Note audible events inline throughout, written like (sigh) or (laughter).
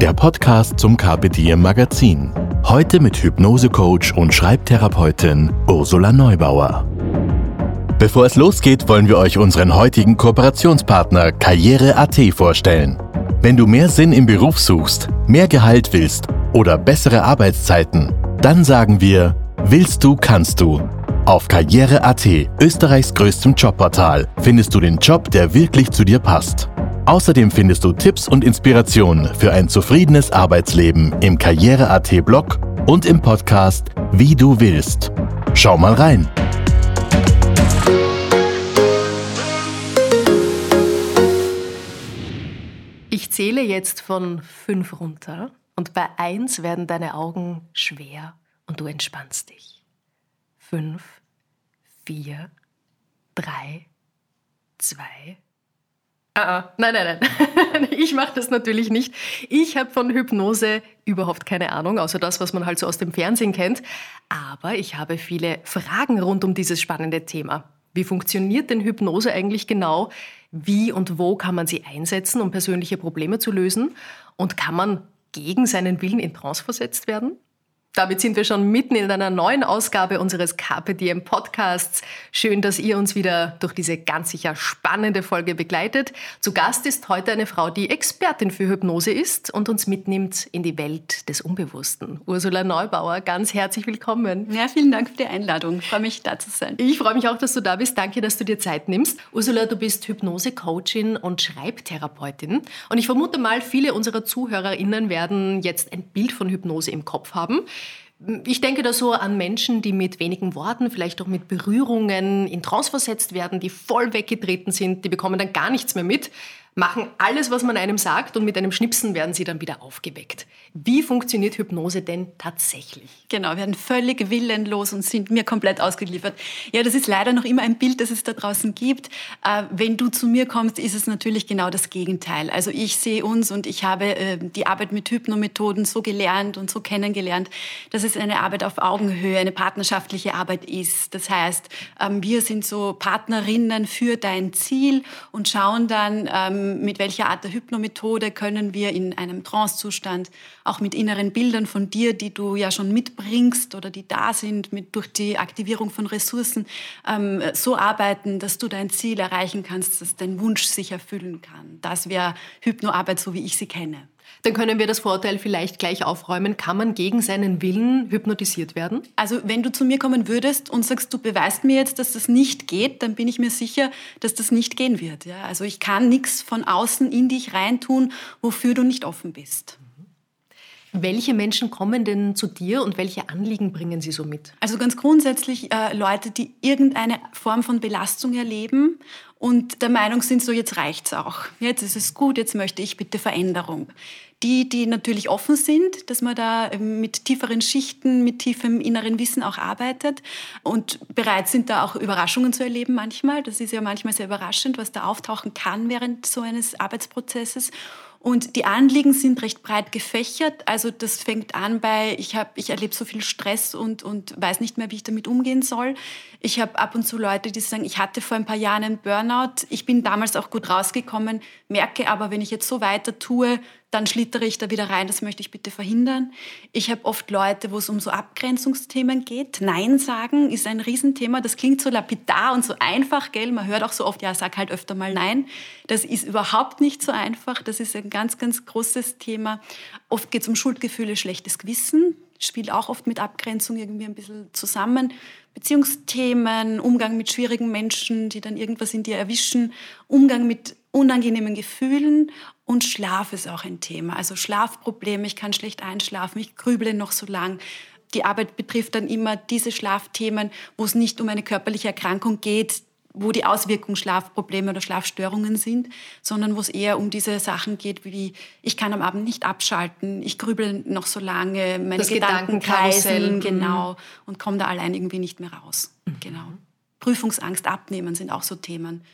der Podcast zum Diem Magazin. Heute mit Hypnosecoach und Schreibtherapeutin Ursula Neubauer. Bevor es losgeht, wollen wir euch unseren heutigen Kooperationspartner Karriere.at vorstellen. Wenn du mehr Sinn im Beruf suchst, mehr Gehalt willst oder bessere Arbeitszeiten, dann sagen wir, willst du, kannst du. Auf Karriere.at, Österreichs größtem Jobportal, findest du den Job, der wirklich zu dir passt. Außerdem findest du Tipps und Inspirationen für ein zufriedenes Arbeitsleben im Karriere.at Blog und im Podcast Wie du willst. Schau mal rein. Ich zähle jetzt von fünf runter und bei eins werden deine Augen schwer und du entspannst dich. Fünf, vier, drei, zwei, Ah, ah, nein, nein, nein. (laughs) Ich mache das natürlich nicht. Ich habe von Hypnose überhaupt keine Ahnung, außer das, was man halt so aus dem Fernsehen kennt. Aber ich habe viele Fragen rund um dieses spannende Thema. Wie funktioniert denn Hypnose eigentlich genau? Wie und wo kann man sie einsetzen, um persönliche Probleme zu lösen? Und kann man gegen seinen Willen in Trance versetzt werden? Damit sind wir schon mitten in einer neuen Ausgabe unseres Diem Podcasts. Schön, dass ihr uns wieder durch diese ganz sicher spannende Folge begleitet. Zu Gast ist heute eine Frau, die Expertin für Hypnose ist und uns mitnimmt in die Welt des Unbewussten. Ursula Neubauer, ganz herzlich willkommen. Ja, vielen Dank für die Einladung. Ich freue mich, da zu sein. Ich freue mich auch, dass du da bist. Danke, dass du dir Zeit nimmst. Ursula, du bist Hypnose-Coachin und Schreibtherapeutin. Und ich vermute mal, viele unserer ZuhörerInnen werden jetzt ein Bild von Hypnose im Kopf haben. Ich denke da so an Menschen, die mit wenigen Worten, vielleicht auch mit Berührungen in Trance versetzt werden, die voll weggetreten sind, die bekommen dann gar nichts mehr mit machen alles, was man einem sagt und mit einem Schnipsen werden sie dann wieder aufgeweckt. Wie funktioniert Hypnose denn tatsächlich? Genau, werden völlig willenlos und sind mir komplett ausgeliefert. Ja, das ist leider noch immer ein Bild, das es da draußen gibt. Äh, wenn du zu mir kommst, ist es natürlich genau das Gegenteil. Also ich sehe uns und ich habe äh, die Arbeit mit Hypnomethoden so gelernt und so kennengelernt, dass es eine Arbeit auf Augenhöhe, eine partnerschaftliche Arbeit ist. Das heißt, ähm, wir sind so Partnerinnen für dein Ziel und schauen dann, ähm, mit welcher Art der Hypnomethode können wir in einem Trancezustand, auch mit inneren Bildern von dir, die du ja schon mitbringst oder die da sind, mit, durch die Aktivierung von Ressourcen, ähm, so arbeiten, dass du dein Ziel erreichen kannst, dass dein Wunsch sich erfüllen kann. Das wäre Hypnoarbeit, so wie ich sie kenne. Dann können wir das Vorteil vielleicht gleich aufräumen. Kann man gegen seinen Willen hypnotisiert werden? Also wenn du zu mir kommen würdest und sagst, du beweist mir jetzt, dass das nicht geht, dann bin ich mir sicher, dass das nicht gehen wird. Ja? Also ich kann nichts von außen in dich reintun, wofür du nicht offen bist. Welche Menschen kommen denn zu dir und welche Anliegen bringen sie so mit? Also ganz grundsätzlich äh, Leute, die irgendeine Form von Belastung erleben und der Meinung sind, so jetzt reicht's auch. Jetzt ist es gut, jetzt möchte ich bitte Veränderung. Die, die natürlich offen sind, dass man da ähm, mit tieferen Schichten, mit tiefem inneren Wissen auch arbeitet und bereit sind, da auch Überraschungen zu erleben manchmal. Das ist ja manchmal sehr überraschend, was da auftauchen kann während so eines Arbeitsprozesses. Und die Anliegen sind recht breit gefächert. Also das fängt an bei, ich, hab, ich erlebe so viel Stress und, und weiß nicht mehr, wie ich damit umgehen soll. Ich habe ab und zu Leute, die sagen, ich hatte vor ein paar Jahren einen Burnout. Ich bin damals auch gut rausgekommen, merke aber, wenn ich jetzt so weiter tue, dann schlittere ich da wieder rein, das möchte ich bitte verhindern. Ich habe oft Leute, wo es um so Abgrenzungsthemen geht. Nein sagen ist ein Riesenthema. Das klingt so lapidar und so einfach, gell? Man hört auch so oft, ja, sag halt öfter mal Nein. Das ist überhaupt nicht so einfach. Das ist ein ganz, ganz großes Thema. Oft geht es um Schuldgefühle, schlechtes Gewissen. Spielt auch oft mit Abgrenzung irgendwie ein bisschen zusammen. Beziehungsthemen, Umgang mit schwierigen Menschen, die dann irgendwas in dir erwischen, Umgang mit unangenehmen Gefühlen und Schlaf ist auch ein Thema. Also Schlafprobleme, ich kann schlecht einschlafen, ich grüble noch so lang. Die Arbeit betrifft dann immer diese Schlafthemen, wo es nicht um eine körperliche Erkrankung geht, wo die Auswirkungen Schlafprobleme oder Schlafstörungen sind, sondern wo es eher um diese Sachen geht, wie ich kann am Abend nicht abschalten, ich grübel noch so lange, meine Das Gedanken kreisen, Gedankenkarussell. genau, und komme da allein irgendwie nicht mehr raus. Mhm. Genau. Prüfungsangst abnehmen sind auch so Themen,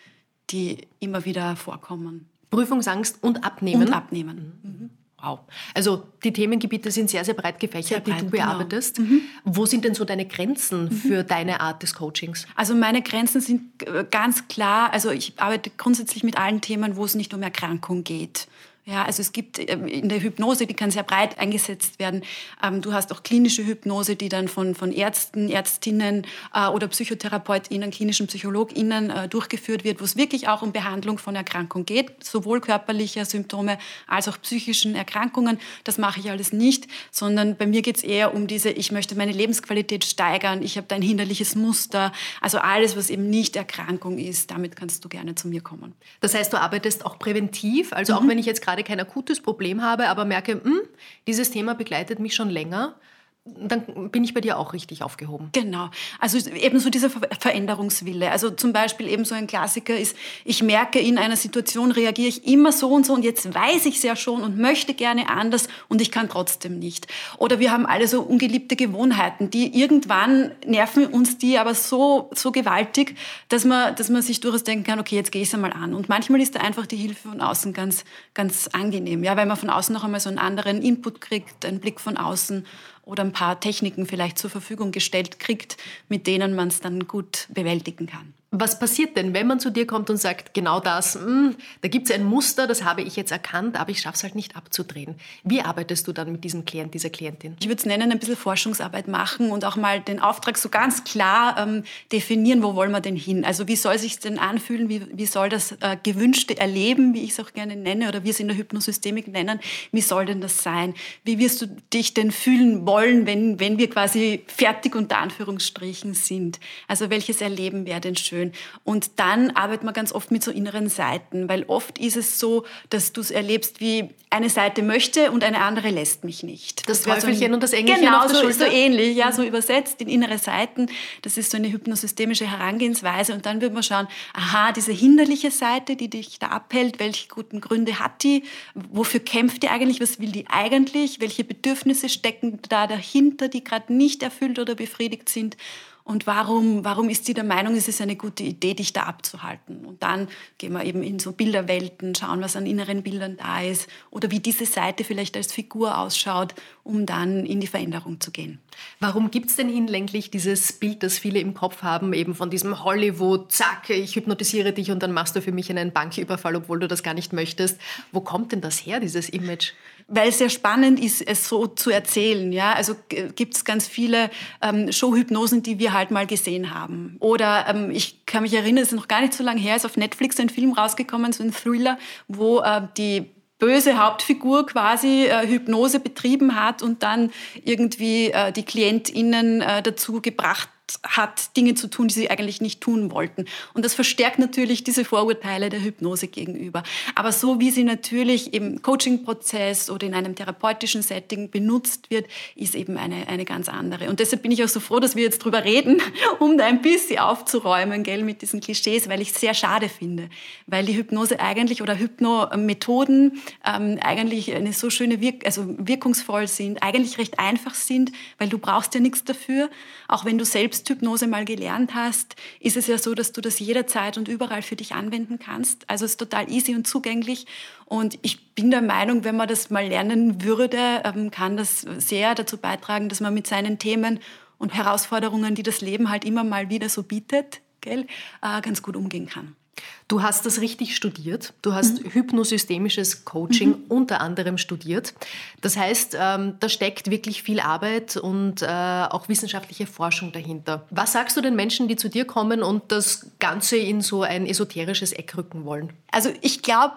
die immer wieder vorkommen. Prüfungsangst und Abnehmen. Und abnehmen. Wow. Also die Themengebiete sind sehr, sehr breit gefächert, Sehr die breit, du genau. bearbeitest. Wo sind denn so deine Grenzen für deine Art des Coachings? Also meine Grenzen sind äh, ganz klar. Also ich arbeite grundsätzlich mit allen Themen, wo es nicht um Erkrankung geht. Ja, also es gibt ähm, in der Hypnose, die kann sehr breit eingesetzt werden. Ähm, Du hast auch klinische Hypnose, die dann von, von Ärzten, Ärztinnen äh, oder PsychotherapeutInnen, klinischen PsychologInnen äh, durchgeführt wird, wo es wirklich auch um Behandlung von Erkrankung geht, sowohl körperlicher Symptome als auch psychischen Erkrankungen. Das mache ich alles nicht, sondern bei mir geht es eher um diese, ich möchte meine Lebensqualität steigern, ich habe da ein hinderliches Muster. Also alles, was eben nicht Erkrankung ist, damit kannst du gerne zu mir kommen. Das heißt, du arbeitest auch präventiv, also auch wenn ich jetzt gerade kein akutes Problem habe, aber merke, hm, dieses Thema begleitet mich schon länger, dann bin ich bei dir auch richtig aufgehoben. Genau. Also eben so dieser Ver Veränderungswille. Also zum Beispiel eben so ein Klassiker ist, ich merke, in einer Situation reagiere ich immer so und so und jetzt weiß ich es ja schon und möchte gerne anders und ich kann trotzdem nicht. Oder wir haben alle so ungeliebte Gewohnheiten, die irgendwann nerven uns die aber so, so gewaltig, dass man, dass man sich durchaus denken kann, okay, jetzt gehe ich es einmal an. Und manchmal ist da einfach die Hilfe von außen ganz, ganz angenehm, ja, weil man von außen noch einmal so einen anderen Input kriegt, einen Blick von außen oder ein paar Techniken vielleicht zur Verfügung gestellt kriegt, mit denen man es dann gut bewältigen kann. Was passiert denn, wenn man zu dir kommt und sagt, genau das, hm, da gibt es ein Muster, das habe ich jetzt erkannt, aber ich schaffe es halt nicht abzudrehen. Wie arbeitest du dann mit diesem Klient, dieser Klientin? Ich würde es nennen, ein bisschen Forschungsarbeit machen und auch mal den Auftrag so ganz klar ähm, definieren, wo wollen wir denn hin? Also wie soll sich denn anfühlen? Wie, wie soll das äh, gewünschte Erleben, wie ich es auch gerne nenne, oder wir es in der Hypnosystemik nennen, wie soll denn das sein? Wie wirst du dich denn fühlen wollen, wenn, wenn wir quasi fertig unter Anführungsstrichen sind? Also welches Erleben wäre denn schön? Und dann arbeitet man ganz oft mit so inneren Seiten, weil oft ist es so, dass du es erlebst, wie eine Seite möchte und eine andere lässt mich nicht. Das so Teufelchen ein- und das Engelchen genau, auf der so, so Schulter? ähnlich, ja, so übersetzt in innere Seiten. Das ist so eine hypnosystemische Herangehensweise. Und dann wird man schauen, aha, diese hinderliche Seite, die dich da abhält, welche guten Gründe hat die? Wofür kämpft die eigentlich? Was will die eigentlich? Welche Bedürfnisse stecken da dahinter, die gerade nicht erfüllt oder befriedigt sind? Und warum, warum ist sie der Meinung, es ist eine gute Idee, dich da abzuhalten? Und dann gehen wir eben in so Bilderwelten, schauen, was an inneren Bildern da ist oder wie diese Seite vielleicht als Figur ausschaut, um dann in die Veränderung zu gehen. Warum gibt es denn hinlänglich dieses Bild, das viele im Kopf haben, eben von diesem Hollywood, zack, ich hypnotisiere dich und dann machst du für mich einen Banküberfall, obwohl du das gar nicht möchtest. Wo kommt denn das her, dieses Image? weil es sehr spannend ist, es so zu erzählen. Ja? Also gibt es ganz viele ähm, Showhypnosen, die wir halt mal gesehen haben. Oder ähm, ich kann mich erinnern, es ist noch gar nicht so lange her, ist auf Netflix ein Film rausgekommen, so ein Thriller, wo äh, die böse Hauptfigur quasi äh, Hypnose betrieben hat und dann irgendwie äh, die KlientInnen äh, dazu gebracht hat, Dinge zu tun, die sie eigentlich nicht tun wollten. Und das verstärkt natürlich diese Vorurteile der Hypnose gegenüber. Aber so wie sie natürlich im Coaching-Prozess oder in einem therapeutischen Setting benutzt wird, ist eben eine, eine ganz andere. Und deshalb bin ich auch so froh, dass wir jetzt drüber reden, (laughs) um da ein bisschen aufzuräumen, gell, mit diesen Klischees, weil ich es sehr schade finde. Weil die Hypnose eigentlich oder Hypnomethoden ähm, eigentlich eine so schöne Wirk also wirkungsvoll sind, eigentlich recht einfach sind, weil du brauchst ja nichts dafür. Auch wenn du selbst Hypnose mal gelernt hast, ist es ja so, dass du das jederzeit und überall für dich anwenden kannst. Also es ist total easy und zugänglich. Und ich bin der Meinung, wenn man das mal lernen würde, ähm, kann das sehr dazu beitragen, dass man mit seinen Themen und Herausforderungen, die das Leben halt immer mal wieder so bietet, gell, äh, ganz gut umgehen kann. Du hast das richtig studiert. Du hast hypnosystemisches Coaching unter anderem studiert. Das heißt, ähm, da steckt wirklich viel Arbeit und äh, auch wissenschaftliche Forschung dahinter. Was sagst du den Menschen, die zu dir kommen und das Ganze in so ein esoterisches Eck rücken wollen? Also ich glaube,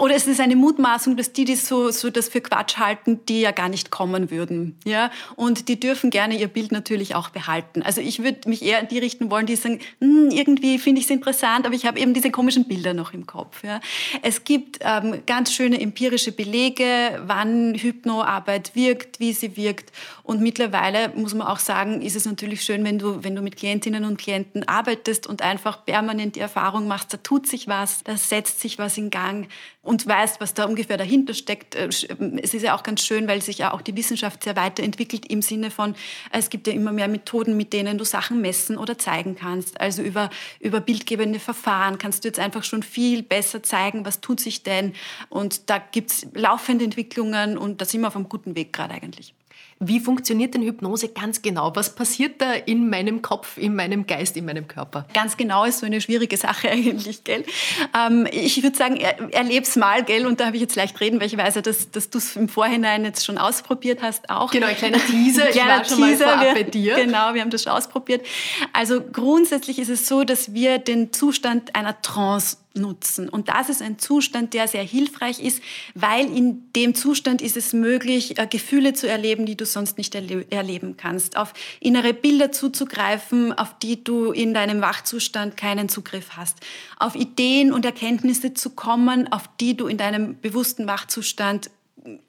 oder es ist eine Mutmaßung, dass die, die so, so das für Quatsch halten, die ja gar nicht kommen würden. Ja? Und die dürfen gerne ihr Bild natürlich auch behalten. Also ich würde mich eher an die richten wollen, die sagen, hm, irgendwie finde ich es interessant, aber ich habe eben diese komischen Bilder noch im Kopf. Ja. Es gibt ähm, ganz schöne empirische Belege, wann Hypnoarbeit wirkt, wie sie wirkt. Und mittlerweile muss man auch sagen, ist es natürlich schön, wenn du, wenn du mit Klientinnen und Klienten arbeitest und einfach permanent die Erfahrung machst, da tut sich was, da setzt sich was in Gang und weißt, was da ungefähr dahinter steckt. Äh, es ist ja auch ganz schön, weil sich ja auch die Wissenschaft sehr weiterentwickelt im Sinne von, es gibt ja immer mehr Methoden, mit denen du Sachen messen oder zeigen kannst. Also über, über bildgebende Verfahren kannst du jetzt einfach schon viel besser zeigen, was tut sich denn. Und da gibt es laufende Entwicklungen und da sind wir auf einem guten Weg gerade eigentlich. Wie funktioniert denn Hypnose ganz genau? Was passiert da in meinem Kopf, in meinem Geist, in meinem Körper? Ganz genau ist so eine schwierige Sache (laughs) eigentlich, gell? Ähm, ich würde sagen, er, erleb's mal, gell? Und da habe ich jetzt leicht reden, weil ich weiß ja, dass, dass du es im Vorhinein jetzt schon ausprobiert hast auch. Genau, ein kleiner Teaser. Ich war schon Teaser, mal vorab bei dir. Genau, wir haben das schon ausprobiert. Also grundsätzlich ist es so, dass wir den Zustand einer Trance nutzen. Und das ist ein Zustand, der sehr hilfreich ist, weil in dem Zustand ist es möglich, äh, Gefühle zu erleben, die du sonst nicht erle erleben kannst, auf innere Bilder zuzugreifen, auf die du in deinem Wachzustand keinen Zugriff hast, auf Ideen und Erkenntnisse zu kommen, auf die du in deinem bewussten Wachzustand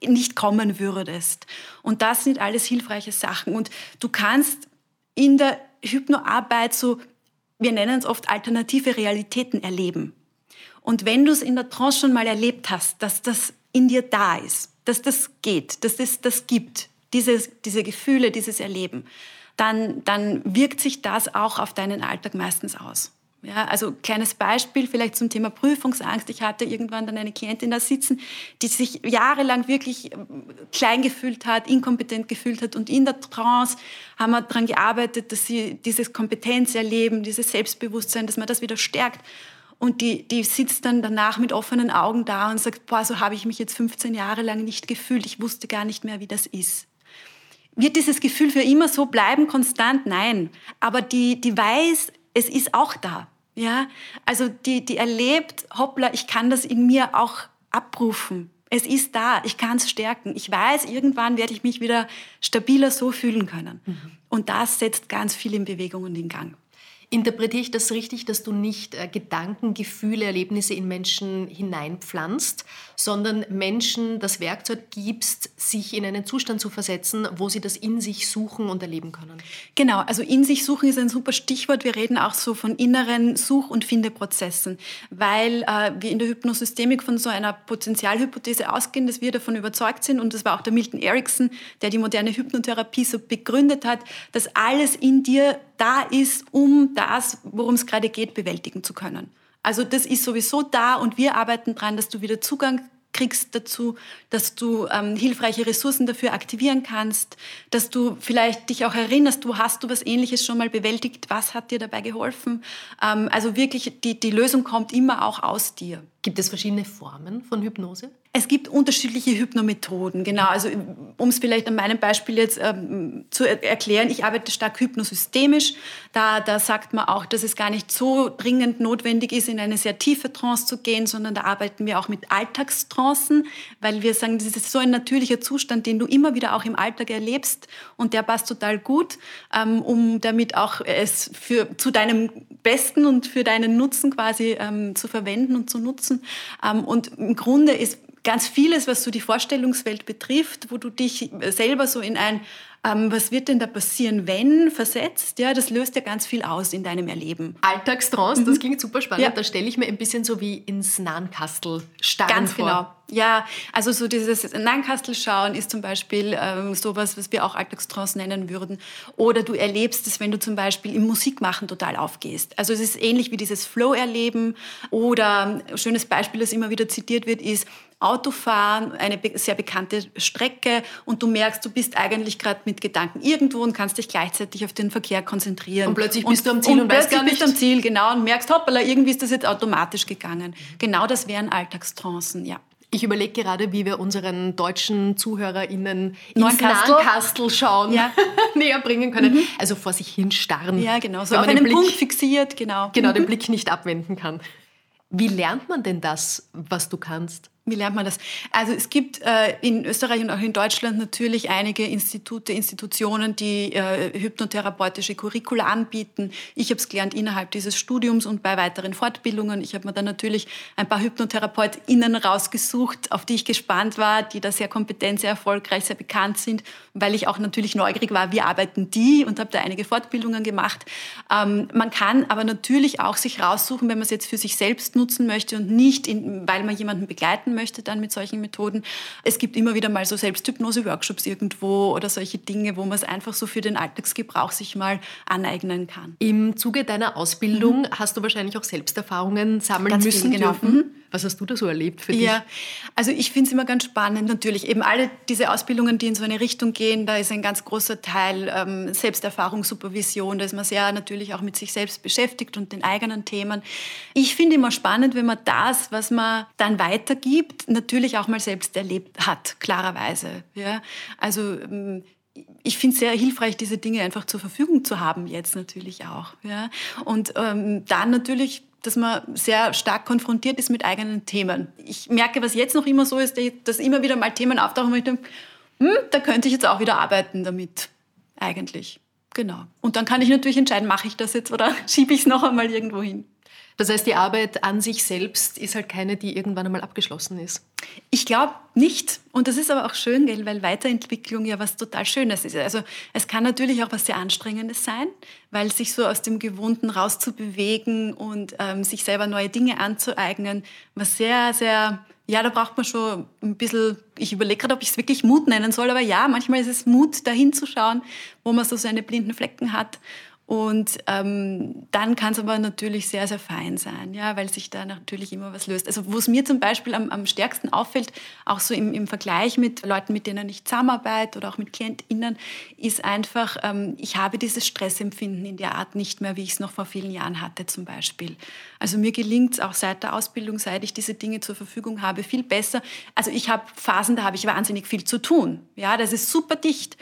nicht kommen würdest. Und das sind alles hilfreiche Sachen. Und du kannst in der Hypnoarbeit so, wir nennen es oft alternative Realitäten erleben. Und wenn du es in der Trance schon mal erlebt hast, dass das in dir da ist, dass das geht, dass es das gibt, dieses, diese Gefühle, dieses Erleben, dann, dann wirkt sich das auch auf deinen Alltag meistens aus. Ja, also kleines Beispiel vielleicht zum Thema Prüfungsangst. Ich hatte irgendwann dann eine Klientin da sitzen, die sich jahrelang wirklich ähm, klein gefühlt hat, inkompetent gefühlt hat. Und in der Trance haben wir daran gearbeitet, dass sie dieses Kompetenzerleben, dieses Selbstbewusstsein, dass man das wieder stärkt. Und die, die sitzt dann danach mit offenen Augen da und sagt, boah, so habe ich mich jetzt 15 Jahre lang nicht gefühlt. Ich wusste gar nicht mehr, wie das ist. Wird dieses Gefühl für immer so bleiben, konstant? Nein. Aber die, die weiß, es ist auch da. Ja? Also die, die erlebt, hoppla, ich kann das in mir auch abrufen. Es ist da, ich kann es stärken. Ich weiß, irgendwann werde ich mich wieder stabiler so fühlen können. Mhm. Und das setzt ganz viel in Bewegung und in Gang. Interpretiere ich das richtig, dass du nicht äh, Gedanken, Gefühle, Erlebnisse in Menschen hineinpflanzt, sondern Menschen das Werkzeug gibst, sich in einen Zustand zu versetzen, wo sie das in sich suchen und erleben können? Genau, also in sich suchen ist ein super Stichwort. Wir reden auch so von inneren Such- und Findeprozessen, weil äh, wir in der Hypnosystemik von so einer Potenzialhypothese ausgehen, dass wir davon überzeugt sind, und das war auch der Milton Erickson, der die moderne Hypnotherapie so begründet hat, dass alles in dir da ist, um das, worum es gerade geht, bewältigen zu können. Also das ist sowieso da und wir arbeiten daran, dass du wieder Zugang kriegst dazu, dass du ähm, hilfreiche Ressourcen dafür aktivieren kannst, dass du vielleicht dich auch erinnerst, du hast du was Ähnliches schon mal bewältigt, was hat dir dabei geholfen. Ähm, also wirklich, die, die Lösung kommt immer auch aus dir. Gibt es verschiedene Formen von Hypnose? Es gibt unterschiedliche Hypnomethoden, genau. Also um es vielleicht an meinem Beispiel jetzt ähm, zu er erklären, ich arbeite stark hypnosystemisch. Da, da sagt man auch, dass es gar nicht so dringend notwendig ist, in eine sehr tiefe Trance zu gehen, sondern da arbeiten wir auch mit Alltagstrancen, weil wir sagen, das ist so ein natürlicher Zustand, den du immer wieder auch im Alltag erlebst und der passt total gut, ähm, um damit auch es für, zu deinem Besten und für deinen Nutzen quasi ähm, zu verwenden und zu nutzen. Ähm, und im Grunde ist ganz vieles, was so die Vorstellungswelt betrifft, wo du dich selber so in ein ähm, was wird denn da passieren, wenn versetzt? Ja, das löst ja ganz viel aus in deinem Erleben. Alltagstrance, mhm. das klingt super spannend. Ja. Da stelle ich mir ein bisschen so wie ins Nahenkastel starren Ganz vor. genau. Ja, also so dieses Nahenkastelschauen ist zum Beispiel ähm, sowas, was wir auch Alltagstrance nennen würden. Oder du erlebst es, wenn du zum Beispiel im Musikmachen total aufgehst. Also es ist ähnlich wie dieses Flow-Erleben. Oder ein schönes Beispiel, das immer wieder zitiert wird, ist, Autofahren, eine sehr bekannte Strecke und du merkst, du bist eigentlich gerade mit Gedanken irgendwo und kannst dich gleichzeitig auf den Verkehr konzentrieren. Und plötzlich bist du am Ziel und, und weißt gar nicht. bist du am Ziel, genau, und merkst, hoppala, irgendwie ist das jetzt automatisch gegangen. Genau das wären Alltagstrancen, ja. Ich überlege gerade, wie wir unseren deutschen ZuhörerInnen ins Nahenkastel schauen, ja. (laughs) näher bringen können. Mhm. Also vor sich hinstarren. Ja, genau. So auf einen Blick, Punkt fixiert, genau. Genau, mhm. den Blick nicht abwenden kann. Wie lernt man denn das, was du kannst? Wie lernt man das? Also es gibt äh, in Österreich und auch in Deutschland natürlich einige Institute, Institutionen, die äh, hypnotherapeutische Curricula anbieten. Ich habe es gelernt innerhalb dieses Studiums und bei weiteren Fortbildungen. Ich habe mir dann natürlich ein paar HypnotherapeutInnen rausgesucht, auf die ich gespannt war, die da sehr kompetent, sehr erfolgreich, sehr bekannt sind, weil ich auch natürlich neugierig war, wie arbeiten die und habe da einige Fortbildungen gemacht. Ähm, man kann aber natürlich auch sich raussuchen, wenn man es jetzt für sich selbst nutzen möchte und nicht, in, weil man jemanden begleiten möchte dann mit solchen Methoden. Es gibt immer wieder mal so Selbsthypnose-Workshops irgendwo oder solche Dinge, wo man es einfach so für den Alltagsgebrauch sich mal aneignen kann. Im Zuge deiner Ausbildung mhm. hast du wahrscheinlich auch Selbsterfahrungen sammeln ganz müssen genau. dürfen. Mhm. Was hast du da so erlebt für dich? Ja, also ich finde es immer ganz spannend natürlich. Eben alle diese Ausbildungen, die in so eine Richtung gehen, da ist ein ganz großer Teil ähm, Selbsterfahrung, Supervision. Da ist man sehr natürlich auch mit sich selbst beschäftigt und den eigenen Themen. Ich finde immer spannend, wenn man das, was man dann weitergibt, natürlich auch mal selbst erlebt hat, klarerweise. Ja? Also ähm, ich finde es sehr hilfreich, diese Dinge einfach zur Verfügung zu haben, jetzt natürlich auch. Ja? Und ähm, dann natürlich dass man sehr stark konfrontiert ist mit eigenen Themen. Ich merke, was jetzt noch immer so ist, dass immer wieder mal Themen auftauchen, wo ich denke, hm, da könnte ich jetzt auch wieder arbeiten damit, eigentlich. Genau. Und dann kann ich natürlich entscheiden, mache ich das jetzt oder (laughs) schiebe ich es noch einmal irgendwo hin. Das heißt, die Arbeit an sich selbst ist halt keine, die irgendwann einmal abgeschlossen ist. Ich glaube nicht. Und das ist aber auch schön, weil Weiterentwicklung ja was total Schönes ist. Also es kann natürlich auch was sehr Anstrengendes sein, weil sich so aus dem Gewohnten rauszubewegen und ähm, sich selber neue Dinge anzueignen, was sehr, sehr, ja, da braucht man schon ein bisschen, ich überlege gerade, ob ich es wirklich Mut nennen soll, aber ja, manchmal ist es Mut, dahin zu schauen, wo man so seine blinden Flecken hat und ähm, dann kann es aber natürlich sehr, sehr fein sein, ja, weil sich da natürlich immer was löst. Also wo es mir zum Beispiel am, am stärksten auffällt, auch so im, im Vergleich mit Leuten, mit denen ich zusammenarbeite oder auch mit KlientInnen, ist einfach, ähm, ich habe dieses Stressempfinden in der Art nicht mehr, wie ich es noch vor vielen Jahren hatte zum Beispiel. Also mir gelingt es auch seit der Ausbildung, seit ich diese Dinge zur Verfügung habe, viel besser. Also ich habe Phasen, da habe ich wahnsinnig viel zu tun. Ja, das ist super dicht.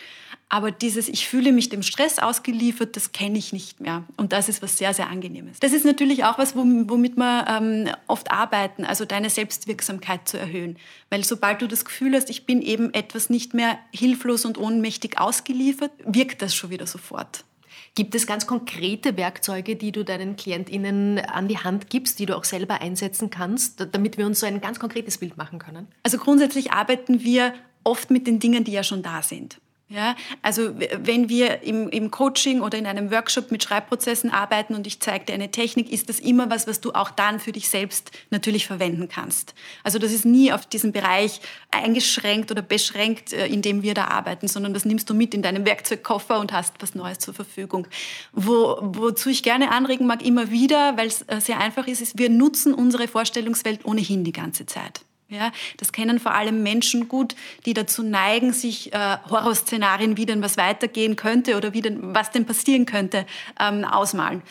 Aber dieses, ich fühle mich dem Stress ausgeliefert, das kenne ich nicht mehr. Und das ist was sehr, sehr Angenehmes. Das ist natürlich auch was, womit wir ähm, oft arbeiten, also deine Selbstwirksamkeit zu erhöhen. Weil sobald du das Gefühl hast, ich bin eben etwas nicht mehr hilflos und ohnmächtig ausgeliefert, wirkt das schon wieder sofort. Gibt es ganz konkrete Werkzeuge, die du deinen KlientInnen an die Hand gibst, die du auch selber einsetzen kannst, damit wir uns so ein ganz konkretes Bild machen können? Also grundsätzlich arbeiten wir oft mit den Dingen, die ja schon da sind. Ja, also wenn wir im, im, Coaching oder in einem Workshop mit Schreibprozessen arbeiten und ich zeige dir eine Technik, ist das immer was, was du auch dann für dich selbst natürlich verwenden kannst. Also das ist nie auf diesen Bereich eingeschränkt oder beschränkt, äh, in dem wir da arbeiten, sondern das nimmst du mit in deinem Werkzeugkoffer und hast was Neues zur Verfügung. Wo, wozu ich gerne anregen mag, immer wieder, weil es äh, sehr einfach ist, ist, wir nutzen unsere Vorstellungswelt ohnehin die ganze Zeit. Ja, das kennen vor allem Menschen gut, die dazu neigen, sich äh, Horrorszenarien, wie denn was weitergehen könnte oder wie denn, was denn passieren könnte, ähm, ausmalen.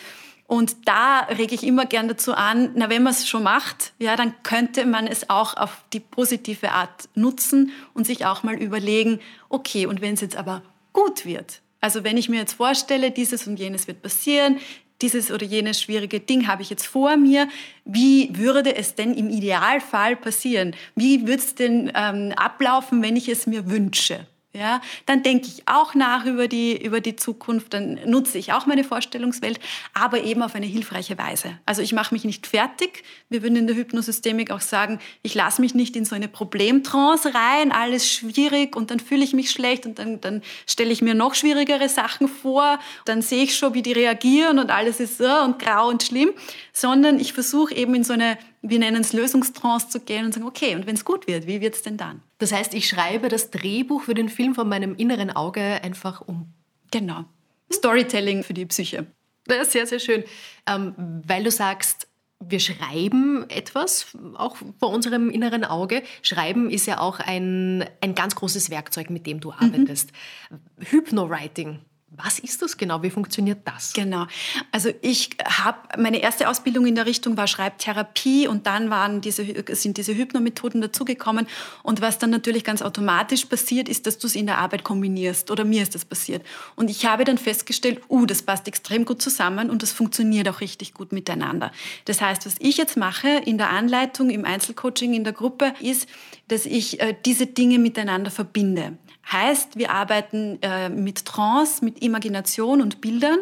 Und da rege ich immer gern dazu an, na, wenn man es schon macht, ja, dann könnte man es auch auf die positive Art nutzen und sich auch mal überlegen, okay, und wenn es jetzt aber gut wird, also wenn ich mir jetzt vorstelle, dieses und jenes wird passieren, dieses oder jenes schwierige Ding habe ich jetzt vor mir. Wie würde es denn im Idealfall passieren? Wie würde es denn ähm, ablaufen, wenn ich es mir wünsche? Ja, dann denke ich auch nach über die, über die Zukunft, dann nutze ich auch meine Vorstellungswelt, aber eben auf eine hilfreiche Weise. Also ich mache mich nicht fertig. Wir würden in der Hypnosystemik auch sagen, ich lasse mich nicht in so eine Problemtrance rein, alles schwierig und dann fühle ich mich schlecht und dann, dann stelle ich mir noch schwierigere Sachen vor, dann sehe ich schon, wie die reagieren und alles ist so und grau und schlimm, sondern ich versuche eben in so eine wir nennen es Lösungstrance zu gehen und sagen, okay, und wenn es gut wird, wie wird es denn dann? Das heißt, ich schreibe das Drehbuch für den Film von meinem inneren Auge einfach um. Genau. Storytelling für die Psyche. Das ist sehr, sehr schön. Ähm, weil du sagst, wir schreiben etwas, auch vor unserem inneren Auge. Schreiben ist ja auch ein, ein ganz großes Werkzeug, mit dem du mhm. arbeitest. Mhm. Hypnowriting Was ist das genau? Wie funktioniert das? Genau. Also ich habe meine erste Ausbildung in der Richtung war Schreibtherapie und dann waren diese, sind diese Hypnomethoden dazugekommen. Und was dann natürlich ganz automatisch passiert, ist, dass du es in der Arbeit kombinierst. Oder mir ist das passiert. Und ich habe dann festgestellt, uh, das passt extrem gut zusammen und das funktioniert auch richtig gut miteinander. Das heißt, was ich jetzt mache in der Anleitung, im Einzelcoaching, in der Gruppe, ist, dass ich äh, diese Dinge miteinander verbinde. Heißt, wir arbeiten äh, mit Trance, mit Imagination und Bildern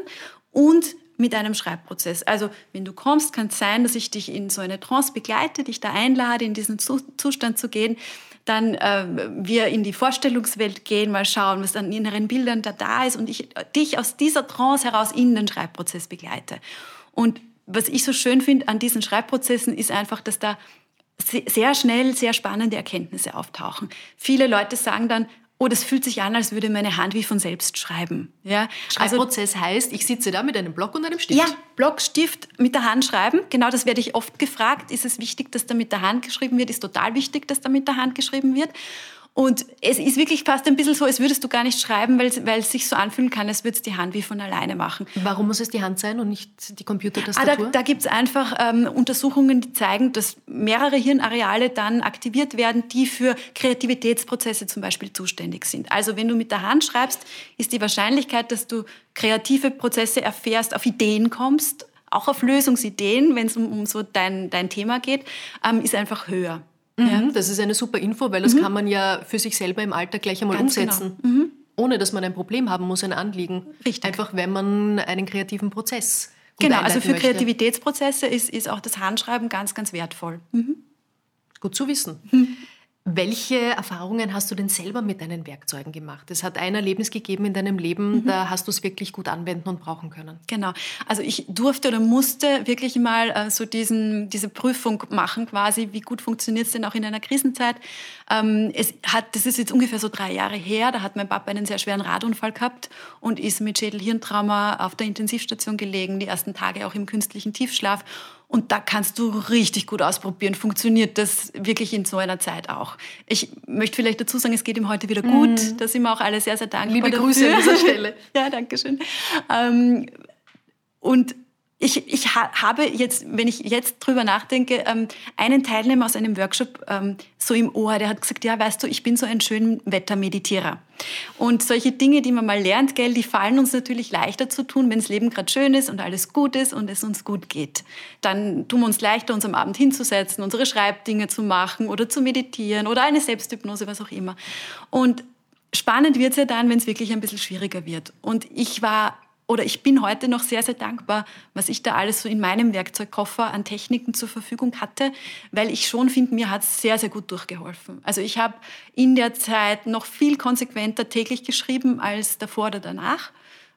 und mit einem Schreibprozess. Also wenn du kommst, kann es sein, dass ich dich in so eine Trance begleite, dich da einlade, in diesen Zustand zu gehen. Dann äh, wir in die Vorstellungswelt gehen, mal schauen, was an inneren Bildern da da ist und ich dich aus dieser Trance heraus in den Schreibprozess begleite. Und was ich so schön finde an diesen Schreibprozessen ist einfach, dass da sehr schnell sehr spannende Erkenntnisse auftauchen. Viele Leute sagen dann, oh, das fühlt sich an, als würde meine Hand wie von selbst schreiben. Ja? Also Schreibprozess also, heißt, ich sitze da mit einem Block und einem Stift. Ja, Block, Stift, mit der Hand schreiben. Genau das werde ich oft gefragt. Ist es wichtig, dass da mit der Hand geschrieben wird? Ist total wichtig, dass da mit der Hand geschrieben wird. Und es ist wirklich fast ein bisschen so, als würdest du gar nicht schreiben, weil, weil es sich so anfühlen kann, als würde es die Hand wie von alleine machen. Warum muss es die Hand sein und nicht die Computertastatur? Ah, da da gibt es einfach ähm, Untersuchungen, die zeigen, dass mehrere Hirnareale dann aktiviert werden, die für Kreativitätsprozesse zum Beispiel zuständig sind. Also wenn du mit der Hand schreibst, ist die Wahrscheinlichkeit, dass du kreative Prozesse erfährst, auf Ideen kommst, auch auf Lösungsideen, wenn es um, um so dein, dein Thema geht, ähm, ist einfach höher. Mhm, ja. Das ist eine super Info, weil das mhm. kann man ja für sich selber im Alltag gleich einmal Ganz umsetzen. Genau. Mhm. Ohne dass man ein Problem haben muss, ein Anliegen. Richtig. Einfach, wenn man einen kreativen Prozess. Genau, also für möchte. Kreativitätsprozesse ist, ist auch das Handschreiben ganz, ganz wertvoll. Mhm. Gut zu wissen. Welche Erfahrungen hast du denn selber mit deinen Werkzeugen gemacht? Es hat ein Erlebnis gegeben in deinem Leben, mhm. da hast du es wirklich gut anwenden und brauchen können. Genau. Also ich durfte oder musste wirklich mal äh, so diesen, diese Prüfung machen, quasi, wie gut funktioniert es denn auch in einer Krisenzeit. Ähm, es hat, das ist jetzt ungefähr so drei Jahre her, da hat mein Papa einen sehr schweren Radunfall gehabt und ist mit Schädel-Hirntrauma auf der Intensivstation gelegen, die ersten Tage auch im künstlichen Tiefschlaf. Und da kannst du richtig gut ausprobieren, funktioniert das wirklich in so einer Zeit auch. Ich möchte vielleicht dazu sagen, es geht ihm heute wieder gut. Mhm. Da sind wir auch alle sehr, sehr dankbar. Liebe Grüße an dieser Stelle. (laughs) ja, danke schön. Ähm, und ich, ich habe jetzt, wenn ich jetzt drüber nachdenke, ähm, einen Teilnehmer aus einem Workshop ähm, so im Ohr, der hat gesagt, ja, weißt du, ich bin so ein schön Wettermeditierer. Und solche Dinge, die man mal lernt, gell, die fallen uns natürlich leichter zu tun, wenn das Leben gerade schön ist und alles gut ist und es uns gut geht. Dann tun wir uns leichter, uns am Abend hinzusetzen, unsere Schreibdinge zu machen oder zu meditieren oder eine Selbsthypnose, was auch immer. Und spannend wird es ja dann, wenn es wirklich ein bisschen schwieriger wird. Und ich war oder ich bin heute noch sehr, sehr dankbar, was ich da alles so in meinem Werkzeugkoffer an Techniken zur Verfügung hatte, weil ich schon finde, mir hat es sehr, sehr gut durchgeholfen. Also ich habe in der Zeit noch viel konsequenter täglich geschrieben als davor oder danach.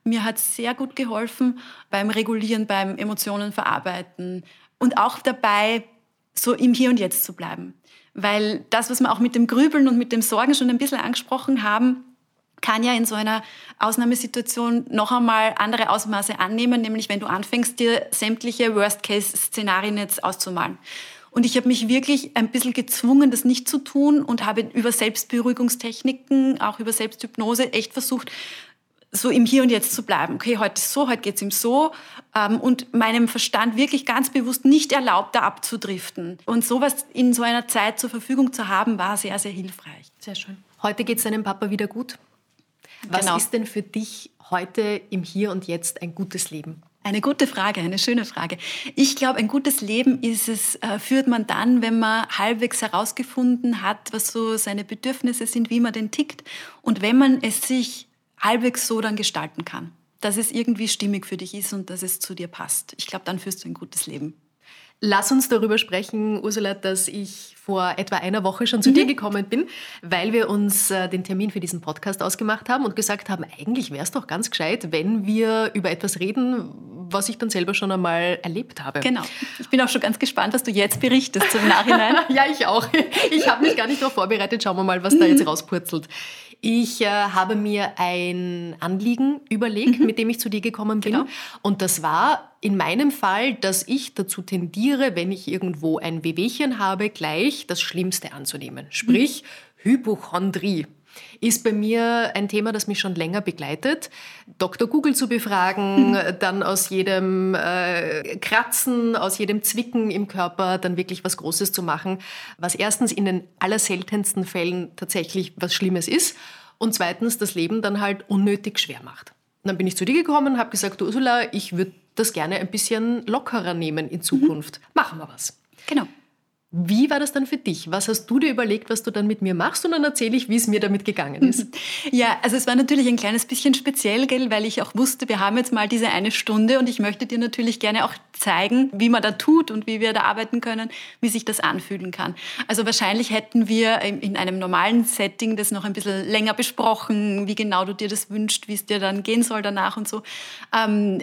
Mir hat es sehr gut geholfen beim Regulieren, beim Emotionen verarbeiten und auch dabei, so im Hier und Jetzt zu bleiben. Weil das, was wir auch mit dem Grübeln und mit dem Sorgen schon ein bisschen angesprochen haben, kann ja in so einer Ausnahmesituation noch einmal andere Ausmaße annehmen, nämlich wenn du anfängst, dir sämtliche Worst-Case-Szenarien jetzt auszumalen. Und ich habe mich wirklich ein bisschen gezwungen, das nicht zu tun und habe über Selbstberuhigungstechniken, auch über Selbsthypnose echt versucht, so im Hier und Jetzt zu bleiben. Okay, heute ist so, heute geht es ihm so. Ähm, und meinem Verstand wirklich ganz bewusst nicht erlaubt, da abzudriften. Und sowas in so einer Zeit zur Verfügung zu haben, war sehr, sehr hilfreich. Sehr schön. Heute geht es deinem Papa wieder gut? Was genau. ist denn für dich heute im Hier und Jetzt ein gutes Leben? Eine gute Frage, eine schöne Frage. Ich glaube, ein gutes Leben ist es, äh, führt man dann, wenn man halbwegs herausgefunden hat, was so seine Bedürfnisse sind, wie man denn tickt und wenn man es sich halbwegs so dann gestalten kann, dass es irgendwie stimmig für dich ist und dass es zu dir passt. Ich glaube, dann führst du ein gutes Leben. Lass uns darüber sprechen, Ursula, dass ich vor etwa einer Woche schon zu mhm. dir gekommen bin, weil wir uns äh, den Termin für diesen Podcast ausgemacht haben und gesagt haben, eigentlich wäre es doch ganz gescheit, wenn wir über etwas reden, was ich dann selber schon einmal erlebt habe. Genau. Ich bin auch schon ganz gespannt, was du jetzt berichtest zum Nachhinein. (laughs) ja, ich auch. Ich habe mich gar nicht darauf vorbereitet. Schauen wir mal, was da jetzt rauspurzelt. Ich äh, habe mir ein Anliegen überlegt, mhm. mit dem ich zu dir gekommen bin. Genau. Und das war in meinem Fall, dass ich dazu tendiere, wenn ich irgendwo ein Wehwehchen habe, gleich das Schlimmste anzunehmen. Sprich, mhm. Hypochondrie. Ist bei mir ein Thema, das mich schon länger begleitet. Dr. Google zu befragen, mhm. dann aus jedem äh, Kratzen, aus jedem Zwicken im Körper dann wirklich was Großes zu machen, was erstens in den allerseltensten Fällen tatsächlich was Schlimmes ist und zweitens das Leben dann halt unnötig schwer macht. Und dann bin ich zu dir gekommen und habe gesagt, Ursula, ich würde das gerne ein bisschen lockerer nehmen in Zukunft. Mhm. Machen wir was. Genau. Wie war das dann für dich? Was hast du dir überlegt, was du dann mit mir machst? Und dann erzähle ich, wie es mir damit gegangen ist. (laughs) Ja, also es war natürlich ein kleines bisschen speziell, gell, weil ich auch wusste, wir haben jetzt mal diese eine Stunde und ich möchte dir natürlich gerne auch zeigen, wie man da tut und wie wir da arbeiten können, wie sich das anfühlen kann. Also wahrscheinlich hätten wir in einem normalen Setting das noch ein bisschen länger besprochen, wie genau du dir das wünschst, wie es dir dann gehen soll danach und so. Ähm,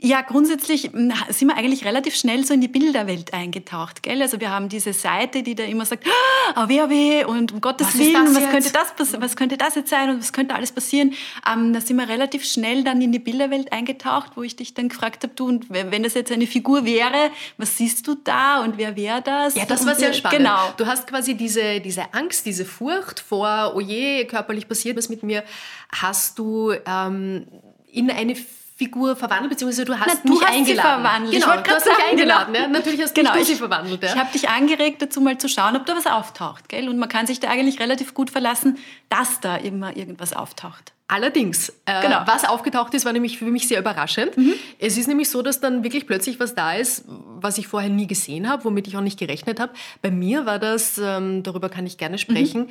ja, grundsätzlich hm, sind wir eigentlich relativ schnell so in die Bilderwelt eingetaucht. Gell? Also wir haben diese Seite, die da immer sagt, ah, weh, weh, und um Gottes was Willen, was könnte, das, was könnte das jetzt sein und was könnte alles passieren? Ähm, da sind wir relativ schnell dann in die Bilderwelt eingetaucht, wo ich dich dann gefragt habe, du, und wenn das jetzt eine Figur wäre, was siehst du da und wer wäre das? Ja, das war sehr spannend. Genau. Du hast quasi diese, diese Angst, diese Furcht vor, oh je, körperlich passiert was mit mir, hast du ähm, in eine Figur verwandelt, beziehungsweise du hast Na, du mich hast eingeladen. Verwandelt. Genau, du hast sagen, mich eingeladen. Genau. Ja? Natürlich hast genau, du sie verwandelt. Ja? Ich habe dich angeregt, dazu mal zu schauen, ob da was auftaucht. Gell? Und man kann sich da eigentlich relativ gut verlassen, dass da immer irgendwas auftaucht. Allerdings, äh, genau. was aufgetaucht ist, war nämlich für mich sehr überraschend. Mhm. Es ist nämlich so, dass dann wirklich plötzlich was da ist, was ich vorher nie gesehen habe, womit ich auch nicht gerechnet habe. Bei mir war das, ähm, darüber kann ich gerne sprechen, mhm.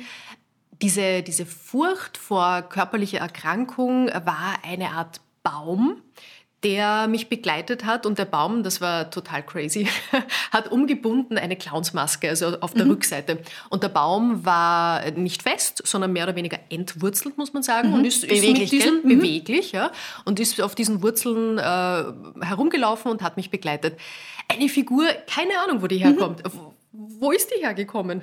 diese, diese Furcht vor körperlicher Erkrankung war eine Art Baum, der mich begleitet hat und der Baum, das war total crazy, (laughs) hat umgebunden eine Clownsmaske, also auf der mhm. Rückseite. Und der Baum war nicht fest, sondern mehr oder weniger entwurzelt, muss man sagen, mhm. und ist, beweglich, ist diesen, mhm. beweglich, ja, und ist auf diesen Wurzeln äh, herumgelaufen und hat mich begleitet. Eine Figur, keine Ahnung, wo die herkommt. Mhm. Wo ist die hergekommen?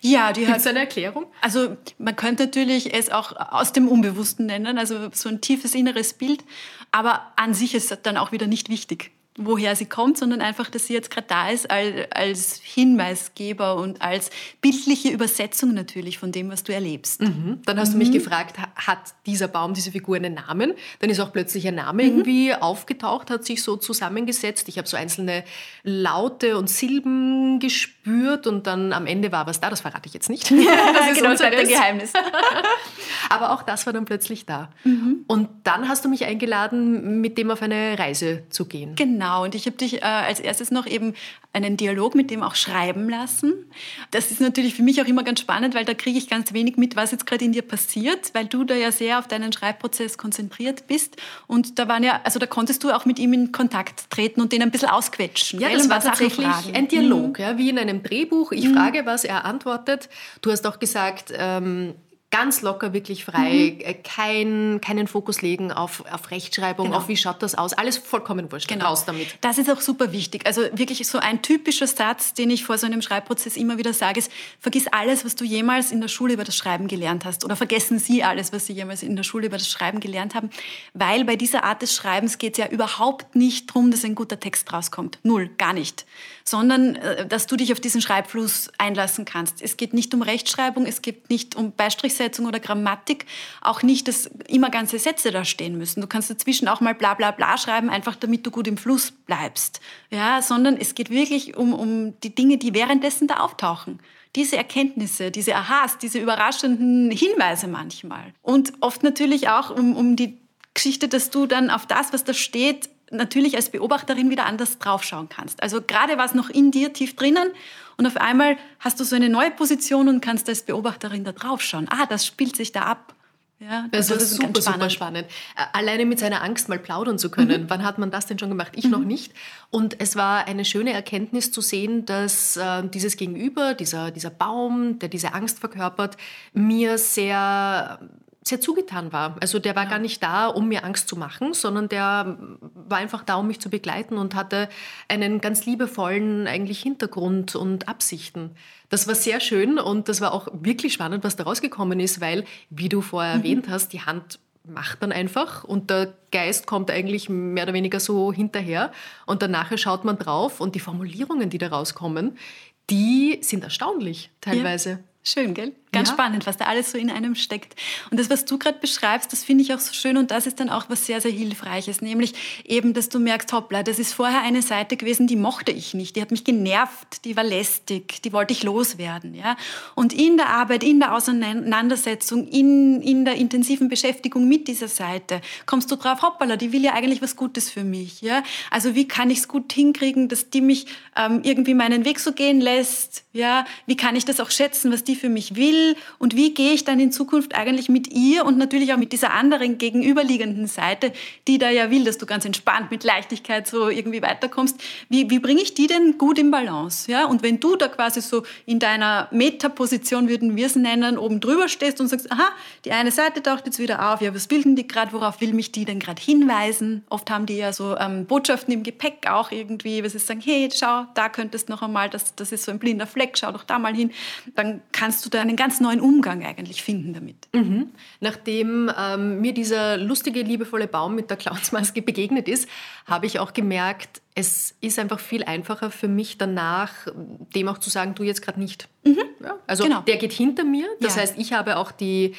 Ja, die hat eine Erklärung. Also man könnte natürlich es auch aus dem Unbewussten nennen, also so ein tiefes inneres Bild, aber an sich ist dann auch wieder nicht wichtig woher sie kommt, sondern einfach, dass sie jetzt gerade da ist als Hinweisgeber und als bildliche Übersetzung natürlich von dem, was du erlebst. Mhm. Dann hast mhm. du mich mhm. gefragt, hat dieser Baum, diese Figur einen Namen? Dann ist auch plötzlich ein Name mhm. irgendwie aufgetaucht, hat sich so zusammengesetzt. Ich habe so einzelne Laute und Silben gespürt und dann am Ende war was da, das verrate ich jetzt nicht. (laughs) das ist genau, unser Geheimnis. (laughs) Aber auch das war dann plötzlich da. Mhm. Und dann hast du mich eingeladen, mit dem auf eine Reise zu gehen. Genau. Genau, und ich habe dich äh, als erstes noch eben einen Dialog mit dem auch schreiben lassen. Das ist natürlich für mich auch immer ganz spannend, weil da kriege ich ganz wenig mit, was jetzt gerade in dir passiert, weil du da ja sehr auf deinen Schreibprozess konzentriert bist. Und da waren ja, also da konntest du auch mit ihm in Kontakt treten und den ein bisschen ausquetschen. Ja, das war tatsächlich ein Dialog, mhm. ja, wie in einem Drehbuch. Ich mhm. frage was, er antwortet. Du hast auch gesagt, ähm, ganz locker, wirklich frei, mhm. Äh, kein, keinen Fokus legen auf, auf Rechtschreibung, genau. auf wie schaut das aus, alles vollkommen wurscht, genau. raus damit. Das ist auch super wichtig. Also wirklich so ein typischer Satz, den ich vor so einem Schreibprozess immer wieder sage, ist, vergiss alles, was du jemals in der Schule über das Schreiben gelernt hast oder vergessen Sie alles, was Sie jemals in der Schule über das Schreiben gelernt haben, weil bei dieser Art des Schreibens geht es ja überhaupt nicht darum, dass ein guter Text rauskommt. Null, gar nicht. Sondern, äh, dass du dich auf diesen Schreibfluss einlassen kannst. Es geht nicht um Rechtschreibung, es geht nicht um Beistrich Zusammensetzung oder Grammatik auch nicht, dass immer ganze Sätze da stehen müssen. Du kannst dazwischen auch mal bla bla bla schreiben, einfach damit du gut im Fluss bleibst. Ja, sondern es geht wirklich um, um die Dinge, die währenddessen da auftauchen diese Erkenntnisse, diese Aha's, diese überraschenden Hinweise manchmal. Und oft natürlich auch um, um die Geschichte, dass du dann auf das, was da steht, natürlich als Beobachterin wieder anders draufschauen kannst. Also gerade was noch in dir tief drinnen und auf einmal hast du so eine neue Position und kannst als Beobachterin da draufschauen. Ah, das spielt sich da ab. Ja, das, das ist super, spannend. super spannend. Alleine mit seiner Angst mal plaudern zu können. Mhm. Wann hat man das denn schon gemacht? Ich mhm. noch nicht. Und es war eine schöne Erkenntnis zu sehen, dass äh, dieses Gegenüber, dieser, dieser Baum, der diese Angst verkörpert, mir sehr sehr zugetan war. Also der war ja. gar nicht da, um mir Angst zu machen, sondern der war einfach da, um mich zu begleiten und hatte einen ganz liebevollen eigentlich Hintergrund und Absichten. Das war sehr schön und das war auch wirklich spannend, was da rausgekommen ist, weil, wie du vorher mhm. erwähnt hast, die Hand macht dann einfach und der Geist kommt eigentlich mehr oder weniger so hinterher und dann nachher schaut man drauf und die Formulierungen, die da rauskommen, die sind erstaunlich teilweise. Ja. Schön, gell? Ganz ja. spannend, was da alles so in einem steckt. Und das, was du gerade beschreibst, das finde ich auch so schön und das ist dann auch was sehr, sehr Hilfreiches, nämlich eben, dass du merkst, hoppla, das ist vorher eine Seite gewesen, die mochte ich nicht, die hat mich genervt, die war lästig, die wollte ich loswerden. Ja? Und in der Arbeit, in der Auseinandersetzung, in, in der intensiven Beschäftigung mit dieser Seite kommst du drauf, hoppala, die will ja eigentlich was Gutes für mich. Ja? Also wie kann ich es gut hinkriegen, dass die mich ähm, irgendwie meinen Weg so gehen lässt? Ja? Wie kann ich das auch schätzen, was die für mich will? Und wie gehe ich dann in Zukunft eigentlich mit ihr und natürlich auch mit dieser anderen gegenüberliegenden Seite, die da ja will, dass du ganz entspannt mit Leichtigkeit so irgendwie weiterkommst. Wie, wie bringe ich die denn gut in Balance? Ja? Und wenn du da quasi so in deiner Metaposition, würden wir es nennen, oben drüber stehst und sagst, aha, die eine Seite taucht jetzt wieder auf, ja, was bilden die gerade, worauf will mich die denn gerade hinweisen? Oft haben die ja so ähm, Botschaften im Gepäck auch irgendwie, was sie sagen, hey, schau, da könntest du noch einmal, das, das ist so ein blinder Fleck, schau doch da mal hin. Dann kannst du da einen ganz neuen Umgang eigentlich finden damit. Mhm. Nachdem ähm, mir dieser lustige, liebevolle Baum mit der Clownsmaske begegnet ist, habe ich auch gemerkt, es ist einfach viel einfacher für mich danach, dem auch zu sagen, du jetzt gerade nicht. Mhm. Ja, also genau. der geht hinter mir. Das ja. heißt, ich habe auch die,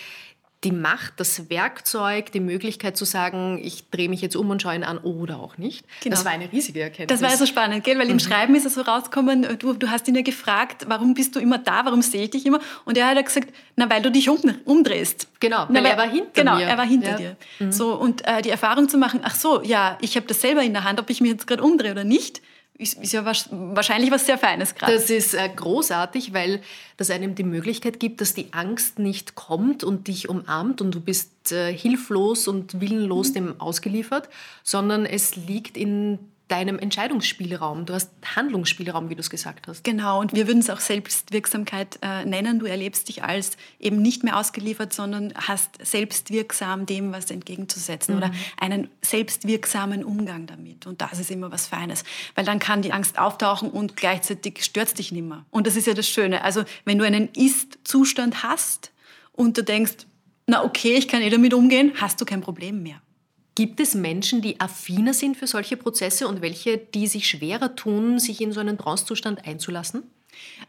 die Macht, das Werkzeug, die Möglichkeit zu sagen, ich drehe mich jetzt um und schaue ihn an oder auch nicht. Genau. Das war eine riesige Erkenntnis. Das war so spannend, gell? weil mhm. im Schreiben ist es so rausgekommen, du, du hast ihn ja gefragt, warum bist du immer da, warum sehe ich dich immer? Und er hat gesagt, na, weil du dich um, umdrehst. Genau, weil, weil er war hinter genau, mir. Genau, er war hinter ja. dir. Mhm. So, und äh, die Erfahrung zu machen, ach so, ja, ich habe das selber in der Hand, ob ich mich jetzt gerade umdrehe oder nicht, ist, ist ja wahrscheinlich was sehr Feines gerade. Das ist äh, großartig, weil das einem die Möglichkeit gibt, dass die Angst nicht kommt und dich umarmt und du bist äh, hilflos und willenlos mhm. dem ausgeliefert, sondern es liegt in deinem Entscheidungsspielraum. Du hast Handlungsspielraum, wie du es gesagt hast. Genau, und wir würden es auch Selbstwirksamkeit äh, nennen. Du erlebst dich als eben nicht mehr ausgeliefert, sondern hast selbstwirksam dem was entgegenzusetzen mhm. oder einen selbstwirksamen Umgang damit. Und das ist immer was Feines, weil dann kann die Angst auftauchen und gleichzeitig stört es dich nicht mehr. Und das ist ja das Schöne. Also wenn du einen Ist-Zustand hast und du denkst, na okay, ich kann eh damit umgehen, hast du kein Problem mehr. Gibt es Menschen, die affiner sind für solche Prozesse und welche, die sich schwerer tun, sich in so einen Trancezustand einzulassen?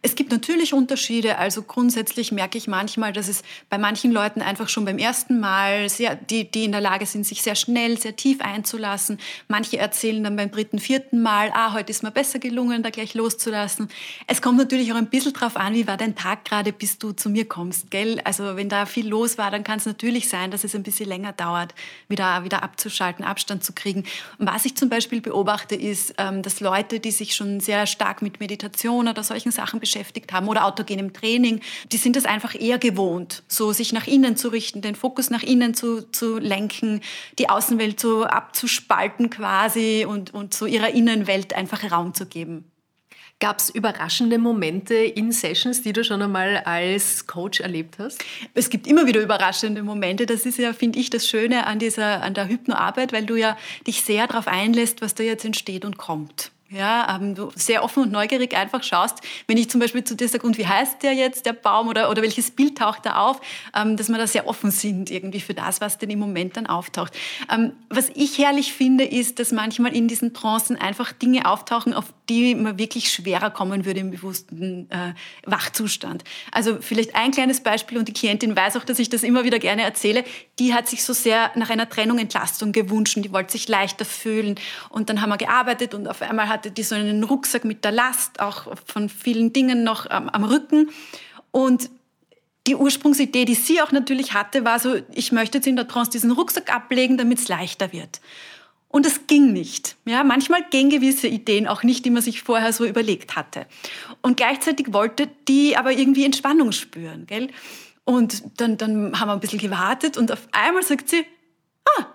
Es gibt natürlich Unterschiede. Also grundsätzlich merke ich manchmal, dass es bei manchen Leuten einfach schon beim ersten Mal, sehr, die, die in der Lage sind, sich sehr schnell, sehr tief einzulassen. Manche erzählen dann beim dritten, vierten Mal, ah, heute ist mir besser gelungen, da gleich loszulassen. Es kommt natürlich auch ein bisschen drauf an, wie war dein Tag gerade, bis du zu mir kommst, gell? Also wenn da viel los war, dann kann es natürlich sein, dass es ein bisschen länger dauert, wieder, wieder abzuschalten, Abstand zu kriegen. Und was ich zum Beispiel beobachte, ist, ähm, dass Leute, die sich schon sehr stark mit Meditation oder solchen Sachen beschäftigt haben oder autogenem Training, die sind es einfach eher gewohnt, so sich nach innen zu richten, den Fokus nach innen zu, zu lenken, die Außenwelt so abzuspalten quasi und, und so ihrer Innenwelt einfach Raum zu geben. Gab es überraschende Momente in Sessions, die du schon einmal als Coach erlebt hast? Es gibt immer wieder überraschende Momente. Das ist ja, finde ich, das Schöne an, dieser, an der Hypnoarbeit, weil du ja dich sehr darauf einlässt, was da jetzt entsteht und kommt. Ja, ähm, du sehr offen und neugierig einfach schaust, wenn ich zum Beispiel zu dir sage, und wie heißt der jetzt, der Baum, oder, oder welches Bild taucht da auf, ähm, dass wir da sehr offen sind irgendwie für das, was denn im Moment dann auftaucht. Ähm, was ich herrlich finde, ist, dass manchmal in diesen Trancen einfach Dinge auftauchen, auf die man wirklich schwerer kommen würde im bewussten äh, Wachzustand. Also vielleicht ein kleines Beispiel, und die Klientin weiß auch, dass ich das immer wieder gerne erzähle, die hat sich so sehr nach einer Trennung, Entlastung gewünscht, die wollte sich leichter fühlen. Und dann haben wir gearbeitet und auf einmal hat die so einen Rucksack mit der Last, auch von vielen Dingen noch am, am Rücken. Und die Ursprungsidee, die sie auch natürlich hatte, war so, ich möchte jetzt in der Trance diesen Rucksack ablegen, damit es leichter wird. Und es ging nicht. Ja, manchmal gehen gewisse Ideen auch nicht, die man sich vorher so überlegt hatte. Und gleichzeitig wollte die aber irgendwie Entspannung spüren. Gell? Und dann, dann haben wir ein bisschen gewartet und auf einmal sagt sie, ah,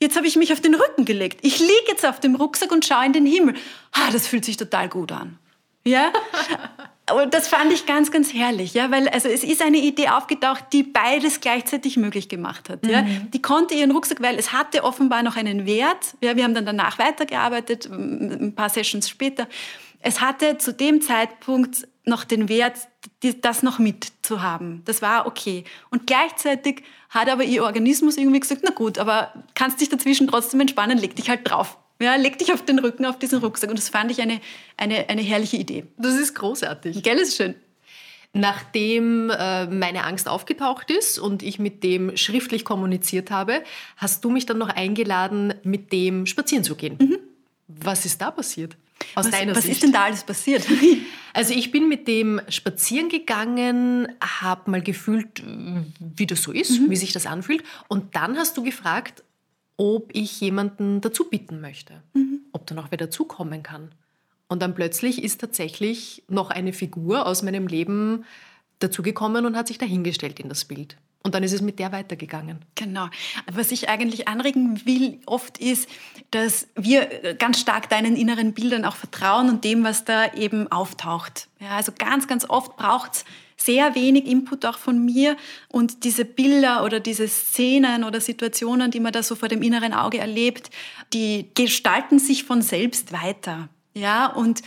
Jetzt habe ich mich auf den Rücken gelegt. Ich liege jetzt auf dem Rucksack und schaue in den Himmel. Ah, das fühlt sich total gut an. Ja? (laughs) Und das fand ich ganz, ganz herrlich, ja, weil also es ist eine Idee aufgetaucht, die beides gleichzeitig möglich gemacht hat. Ja. Mhm. Die konnte ihren Rucksack, weil es hatte offenbar noch einen Wert. Ja, wir haben dann danach weitergearbeitet, ein paar Sessions später. Es hatte zu dem Zeitpunkt noch den Wert, das noch mitzuhaben. Das war okay. Und gleichzeitig hat aber ihr Organismus irgendwie gesagt, na gut, aber kannst dich dazwischen trotzdem entspannen, leg dich halt drauf. Ja, leg dich auf den Rücken, auf diesen Rucksack. Und das fand ich eine, eine, eine herrliche Idee. Das ist großartig. Gell, ist schön. Nachdem äh, meine Angst aufgetaucht ist und ich mit dem schriftlich kommuniziert habe, hast du mich dann noch eingeladen, mit dem spazieren zu gehen. Mhm. Was ist da passiert? Aus was, deiner was Sicht? ist denn da alles passiert? (laughs) Also ich bin mit dem spazieren gegangen, habe mal gefühlt, wie das so ist, mhm. wie sich das anfühlt. Und dann hast du gefragt, ob ich jemanden dazu bitten möchte, mhm. ob da noch wer dazukommen kann. Und dann plötzlich ist tatsächlich noch eine Figur aus meinem Leben dazugekommen und hat sich dahingestellt in das Bild. Und dann ist es mit der weitergegangen. Genau. Was ich eigentlich anregen will, oft ist, dass wir ganz stark deinen inneren Bildern auch vertrauen und dem, was da eben auftaucht. Ja, also ganz, ganz oft braucht es sehr wenig Input auch von mir und diese Bilder oder diese Szenen oder Situationen, die man da so vor dem inneren Auge erlebt, die gestalten sich von selbst weiter. Ja, und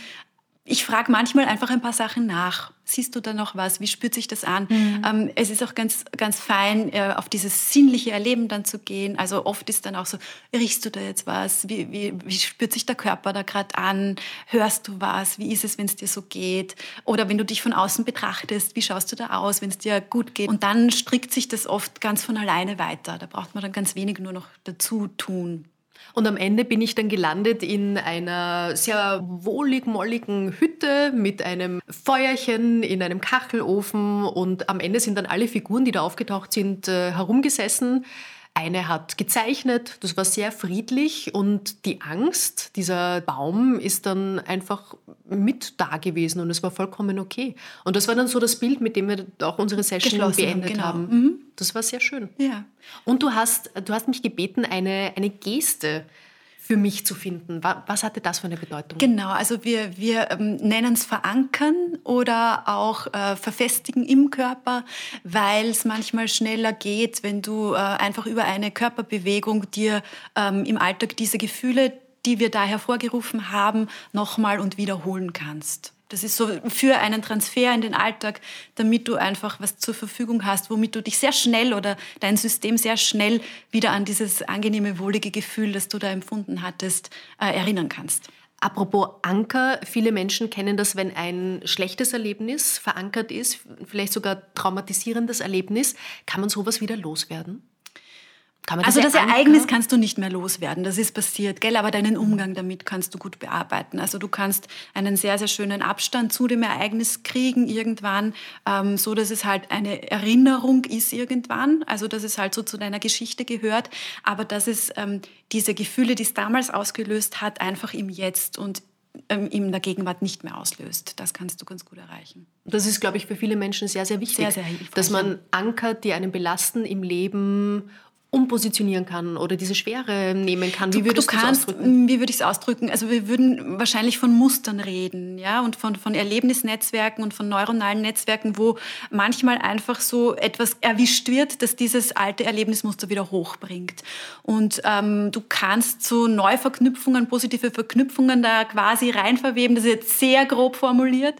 ich frage manchmal einfach ein paar Sachen nach. Siehst du da noch was? Wie spürt sich das an? Mhm. Ähm, es ist auch ganz, ganz fein, äh, auf dieses sinnliche Erleben dann zu gehen. Also oft ist dann auch so, riechst du da jetzt was? Wie, wie, wie spürt sich der Körper da gerade an? Hörst du was? Wie ist es, wenn es dir so geht? Oder wenn du dich von außen betrachtest, wie schaust du da aus, wenn es dir gut geht? Und dann strickt sich das oft ganz von alleine weiter. Da braucht man dann ganz wenig nur noch dazu tun. Und am Ende bin ich dann gelandet in einer sehr wohlig-molligen Hütte mit einem Feuerchen in einem Kachelofen. Und am Ende sind dann alle Figuren, die da aufgetaucht sind, äh, herumgesessen. Eine hat gezeichnet, das war sehr friedlich und die Angst, dieser Baum ist dann einfach mit da gewesen und es war vollkommen okay. Und das war dann so das Bild, mit dem wir auch unsere Session beendet genau. haben. Mhm. Das war sehr schön. Ja. Und du hast, du hast mich gebeten, eine, eine Geste für mich zu finden. Was hatte das für eine Bedeutung? Genau, also wir, wir ähm, nennen es verankern oder auch äh, verfestigen im Körper, weil es manchmal schneller geht, wenn du äh, einfach über eine Körperbewegung dir ähm, im Alltag diese Gefühle, die wir da hervorgerufen haben, nochmal und wiederholen kannst. Das ist so für einen Transfer in den Alltag, damit du einfach was zur Verfügung hast, womit du dich sehr schnell oder dein System sehr schnell wieder an dieses angenehme, wohlige Gefühl, das du da empfunden hattest, äh, erinnern kannst. Apropos Anker, viele Menschen kennen das, wenn ein schlechtes Erlebnis verankert ist, vielleicht sogar traumatisierendes Erlebnis, kann man sowas wieder loswerden? Das also das Ereignis kannst du nicht mehr loswerden, das ist passiert, gell? aber deinen Umgang damit kannst du gut bearbeiten. Also du kannst einen sehr, sehr schönen Abstand zu dem Ereignis kriegen irgendwann, ähm, so dass es halt eine Erinnerung ist irgendwann, also dass es halt so zu deiner Geschichte gehört, aber dass es ähm, diese Gefühle, die es damals ausgelöst hat, einfach im Jetzt und ähm, in der Gegenwart nicht mehr auslöst. Das kannst du ganz gut erreichen. Das ist, glaube ich, für viele Menschen sehr, sehr wichtig, sehr, sehr dass man ankert, die einen belasten im Leben umpositionieren kann oder diese Schwere nehmen kann? Wie würdest du, du kannst, ausdrücken? Wie würde ich es ausdrücken? Also wir würden wahrscheinlich von Mustern reden, ja, und von, von Erlebnisnetzwerken und von neuronalen Netzwerken, wo manchmal einfach so etwas erwischt wird, dass dieses alte Erlebnismuster wieder hochbringt. Und ähm, du kannst so Neuverknüpfungen, positive Verknüpfungen da quasi reinverweben. Das ist jetzt sehr grob formuliert,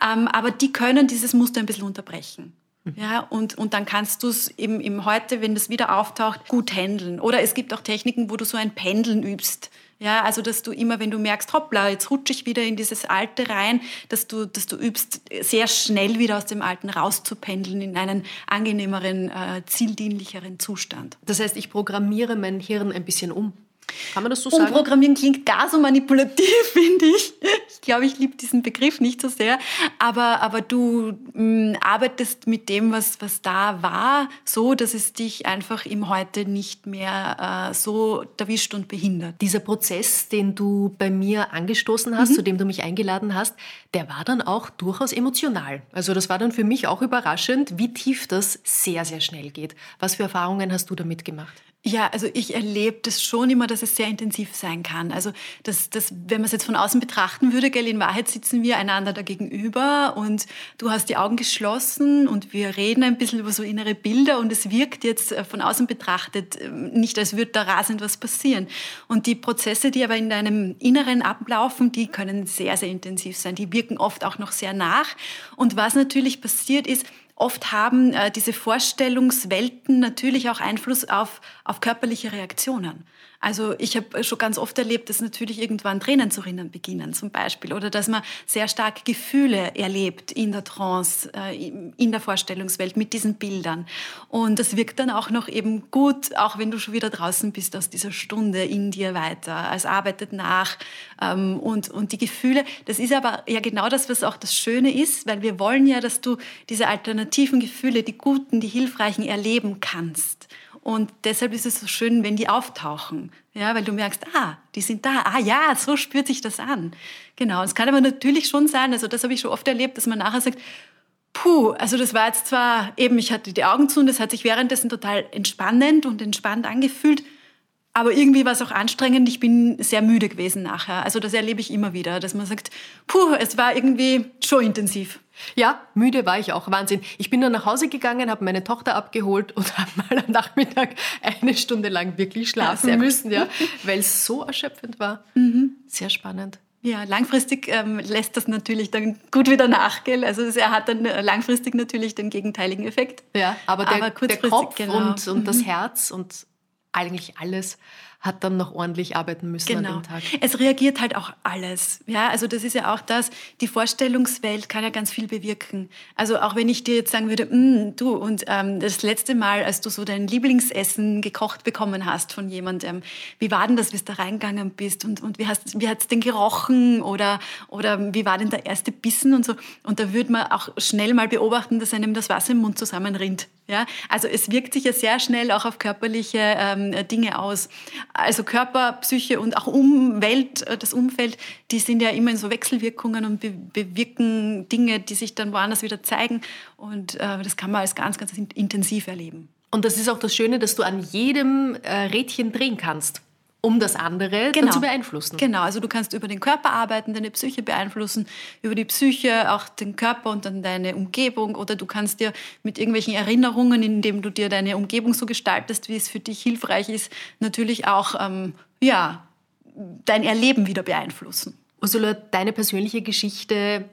ähm, aber die können dieses Muster ein bisschen unterbrechen. Ja, und, und dann kannst du es im, im heute, wenn das wieder auftaucht, gut handeln. Oder es gibt auch Techniken, wo du so ein Pendeln übst. Ja, also dass du immer, wenn du merkst, hoppla, jetzt rutsche ich wieder in dieses Alte rein, dass du, dass du übst, sehr schnell wieder aus dem Alten rauszupendeln in einen angenehmeren, äh, zieldienlicheren Zustand. Das heißt, ich programmiere mein Hirn ein bisschen um. Kann man das so sagen? Umprogrammieren klingt gar so manipulativ, (laughs) finde ich. Ich glaube, ich liebe diesen Begriff nicht so sehr. Aber, aber du mh, mm, arbeitest mit dem, was, was da war, so, dass es dich einfach im Heute nicht mehr äh, so erwischt und behindert. Dieser Prozess, den du bei mir angestoßen hast, mhm. zu dem du mich eingeladen hast, der war dann auch durchaus emotional. Also das war dann für mich auch überraschend, wie tief das sehr, sehr schnell geht. Was für Erfahrungen hast du damit gemacht? Ja, also ich erlebe das schon immer, dass es sehr intensiv sein kann. Also das, das, wenn man es jetzt von außen betrachten würde, gell, in Wahrheit sitzen wir einander da gegenüber und du hast die Augen geschlossen und wir reden ein bisschen über so innere Bilder und es wirkt jetzt äh, von außen betrachtet äh, nicht, als würde da rasend was passieren. Und die Prozesse, die aber in deinem Inneren ablaufen, die können sehr, sehr intensiv sein. Die wirken oft auch noch sehr nach. Und was natürlich passiert ist, oft haben äh, diese Vorstellungswelten natürlich auch Einfluss auf, auf körperliche Reaktionen. Also ich habe schon ganz oft erlebt, dass natürlich irgendwann Tränen zu rinnen beginnen zum Beispiel oder dass man sehr stark Gefühle erlebt in der Trance, äh, in der Vorstellungswelt mit diesen Bildern. Und das wirkt dann auch noch eben gut, auch wenn du schon wieder draußen bist aus dieser Stunde in dir weiter. Es arbeitet nach ähm, und, und die Gefühle, das ist aber ja genau das, was auch das Schöne ist, weil wir wollen ja, dass du diese alternativen Gefühle, die guten, die hilfreichen erleben kannst. Und deshalb ist es so schön, wenn die auftauchen. Ja, weil du merkst, ah, die sind da. Ah ja, so spürt sich das an. Genau. Es kann aber natürlich schon sein, also das habe ich schon oft erlebt, dass man nachher sagt, puh, also das war jetzt zwar eben, ich hatte die Augen zu und das hat sich währenddessen total entspannend und entspannt angefühlt, aber irgendwie war es auch anstrengend. Ich bin sehr müde gewesen nachher. Also das erlebe ich immer wieder, dass man sagt, puh, es war irgendwie schon intensiv. Ja, müde war ich auch. Wahnsinn. Ich bin dann nach Hause gegangen, habe meine Tochter abgeholt und habe mal am Nachmittag eine Stunde lang wirklich schlafen ja, müssen, ja, weil es so erschöpfend war. Mhm. Sehr spannend. Ja, langfristig ähm, lässt das natürlich dann gut wieder nach, gell? Also er hat dann äh, langfristig natürlich den gegenteiligen Effekt. Ja, aber der, aber der Kopf genau. und, und mhm. das Herz und eigentlich alles hat dann noch ordentlich arbeiten müssen genau. an dem Tag. Es reagiert halt auch alles. Ja, also das ist ja auch das, die Vorstellungswelt kann ja ganz viel bewirken. Also auch wenn ich dir jetzt sagen würde, mm, du, und ähm, das letzte Mal, als du so dein Lieblingsessen gekocht bekommen hast von jemandem, wie war denn das, wie du da reingegangen bist und, und wie, hast, wie hat es denn gerochen oder, oder wie war denn der erste Bissen und so. Und da würde man auch schnell mal beobachten, dass einem das Wasser im Mund zusammenrinnt. Ja, also es wirkt sich ja sehr schnell auch auf körperliche ähm, Dinge aus. Also Körper, Psyche und auch Umwelt, äh, das Umfeld, die sind ja immer in so Wechselwirkungen und be bewirken Dinge, die sich dann woanders wieder zeigen. Und äh, das kann man als ganz, ganz intensiv erleben. Und das ist auch das Schöne, dass du an jedem äh, Rädchen drehen kannst um das andere genau. zu beeinflussen. Genau, also du kannst über den Körper arbeiten, deine Psyche beeinflussen, über die Psyche auch den Körper und dann deine Umgebung oder du kannst dir mit irgendwelchen Erinnerungen, indem du dir deine Umgebung so gestaltest, wie es für dich hilfreich ist, natürlich auch ähm, ja, dein Erleben wieder beeinflussen. Ursula, deine persönliche Geschichte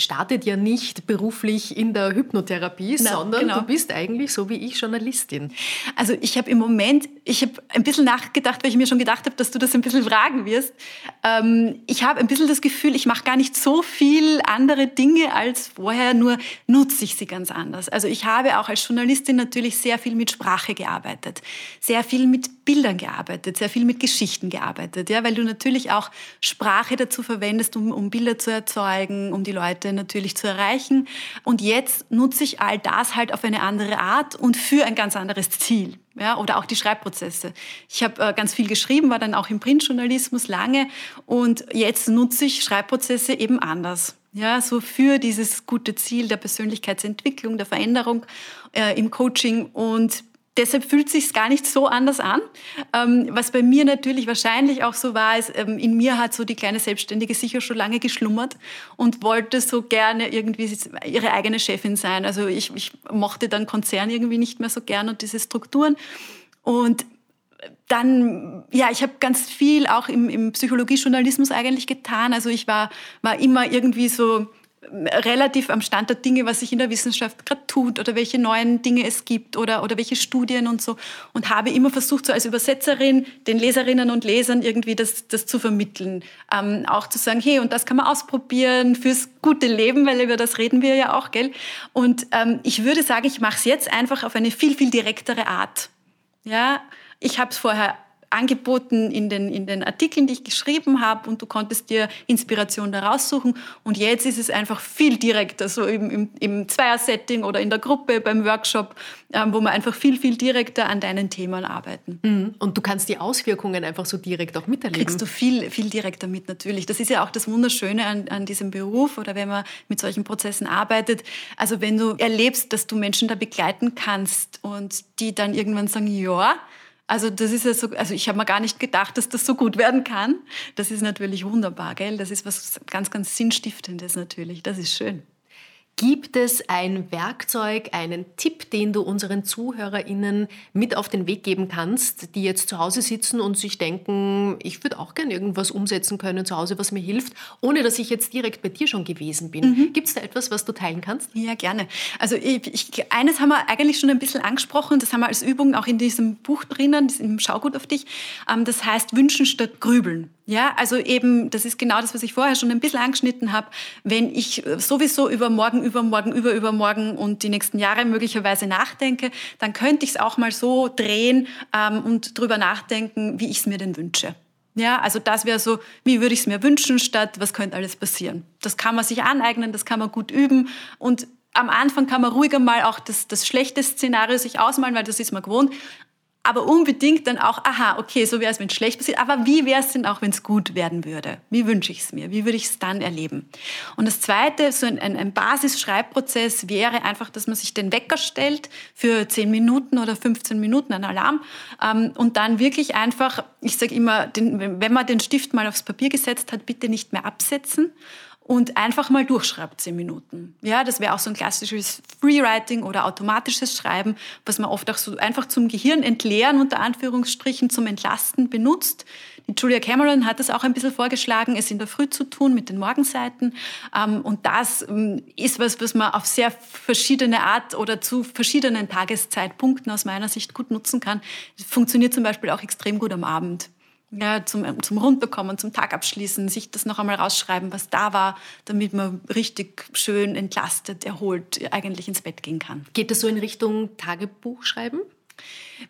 startet ja nicht beruflich in der Hypnotherapie, Na, sondern genau. du bist eigentlich so wie ich Journalistin. Also ich habe im Moment, ich habe ein bisschen nachgedacht, weil ich mir schon gedacht habe, dass du das ein bisschen fragen wirst. Ähm, ich habe ein bisschen das Gefühl, ich mache gar nicht so viel andere Dinge als vorher, nur nutze ich sie ganz anders. Also ich habe auch als Journalistin natürlich sehr viel mit Sprache gearbeitet, sehr viel mit Bildern gearbeitet, sehr viel mit Geschichten gearbeitet, ja, weil du natürlich auch Sprache dazu verwendest, um, um Bilder zu erzeugen, um die Leute natürlich zu erreichen. Und jetzt nutze ich all das halt auf eine andere Art und für ein ganz anderes Ziel. Ja, oder auch die Schreibprozesse. Ich habe äh, ganz viel geschrieben, war dann auch im Printjournalismus lange und jetzt nutze ich Schreibprozesse eben anders. Ja, so für dieses gute Ziel der Persönlichkeitsentwicklung, der Veränderung äh, im Coaching und deshalb fühlt es sich gar nicht so anders an. Ähm, was bei mir natürlich wahrscheinlich auch so war, ist, ähm, in mir hat so die kleine Selbstständige sicher schon lange geschlummert und wollte so gerne irgendwie ihre eigene Chefin sein. Also ich, ich mochte dann Konzern irgendwie nicht mehr so gern und diese Strukturen. Und dann, ja, ich habe ganz viel auch im, im Psychologiejournalismus eigentlich getan. Also ich war, war immer irgendwie so relativ am Stand der Dinge, was sich in der Wissenschaft gerade tut oder welche neuen Dinge es gibt oder, oder welche Studien und so. Und habe immer versucht, so als Übersetzerin den Leserinnen und Lesern irgendwie das, das zu vermitteln. Ähm, auch zu sagen, hey, und das kann man ausprobieren fürs gute Leben, weil über das reden wir ja auch, gell? Und ähm, ich würde sagen, ich mache es jetzt einfach auf eine viel, viel direktere Art. Ja, ich habe es vorher angeboten in den, in den Artikeln, die ich geschrieben habe und du konntest dir Inspiration daraus suchen. Und jetzt ist es einfach viel direkter, so im, im, im Zweier-Setting oder in der Gruppe, beim Workshop, ähm, wo wir einfach viel, viel direkter an deinen Themen arbeiten. Mhm. Und du kannst die Auswirkungen einfach so direkt auch miterleben. Kriegst du viel, viel direkter mit natürlich. Das ist ja auch das Wunderschöne an, an diesem Beruf oder wenn man mit solchen Prozessen arbeitet. Also wenn du erlebst, dass du Menschen da begleiten kannst und die dann irgendwann sagen, ja, also das ist ja so, also ich habe mir gar nicht gedacht, dass das so gut werden kann. Das ist natürlich wunderbar, gell? Das ist was ganz, ganz Sinnstiftendes natürlich. Das ist schön. Gibt es ein Werkzeug, einen Tipp, den du unseren ZuhörerInnen mit auf den Weg geben kannst, die jetzt zu Hause sitzen und sich denken, ich würde auch gerne irgendwas umsetzen können zu Hause, was mir hilft, ohne dass ich jetzt direkt bei dir schon gewesen bin? Mhm. Gibt es da etwas, was du teilen kannst? Ja, gerne. Also ich, ich, eines haben wir eigentlich schon ein bisschen angesprochen, das haben wir als Übung auch in diesem Buch drinnen, im Schaugut auf dich. Ähm, das heißt Wünschen statt Grübeln. Ja, also eben, das ist genau das, was ich vorher schon ein bisschen angeschnitten habe. Wenn ich sowieso übermorgen, übermorgen, über übermorgen und die nächsten Jahre möglicherweise nachdenke, dann könnte ich es auch mal so drehen ähm, und drüber nachdenken, wie ich es mir denn wünsche. Ja, also das wäre so, wie würde ich es mir wünschen, statt was könnte alles passieren. Das kann man sich aneignen, das kann man gut üben und am Anfang kann man ruhiger mal auch das, das schlechte Szenario sich ausmalen, weil das ist man gewohnt aber unbedingt dann auch, aha, okay, so wäre es, wenn es schlecht passiert, aber wie wäre es denn auch, wenn es gut werden würde? Wie wünsche ich es mir? Wie würde ich es dann erleben? Und das Zweite, so ein, ein, ein Basisschreibprozess wäre einfach, dass man sich den Wecker stellt für 10 Minuten oder 15 Minuten, ein Alarm, ähm, und dann wirklich einfach, ich sage immer, den, wenn man den Stift mal aufs Papier gesetzt hat, bitte nicht mehr absetzen und einfach mal durchschreibt, zehn Minuten. Ja, das wäre auch so ein klassisches Freewriting oder automatisches Schreiben, was man oft auch so einfach zum Gehirn entleeren, unter Anführungsstrichen, zum Entlasten benutzt. Die Julia Cameron hat das auch ein bisschen vorgeschlagen, es in der Früh zu tun mit den Morgenseiten. Ähm, und das ähm, ist was, was man auf sehr verschiedene Art oder zu verschiedenen Tageszeitpunkten aus meiner Sicht gut nutzen kann. Das funktioniert zum Beispiel auch extrem gut am Abend ja, zum, zum Rundbekommen, zum Tag abschließen, sich das noch einmal rausschreiben, was da war, damit man richtig schön entlastet, erholt eigentlich ins Bett gehen kann. Geht das so in Richtung Tagebuch schreiben?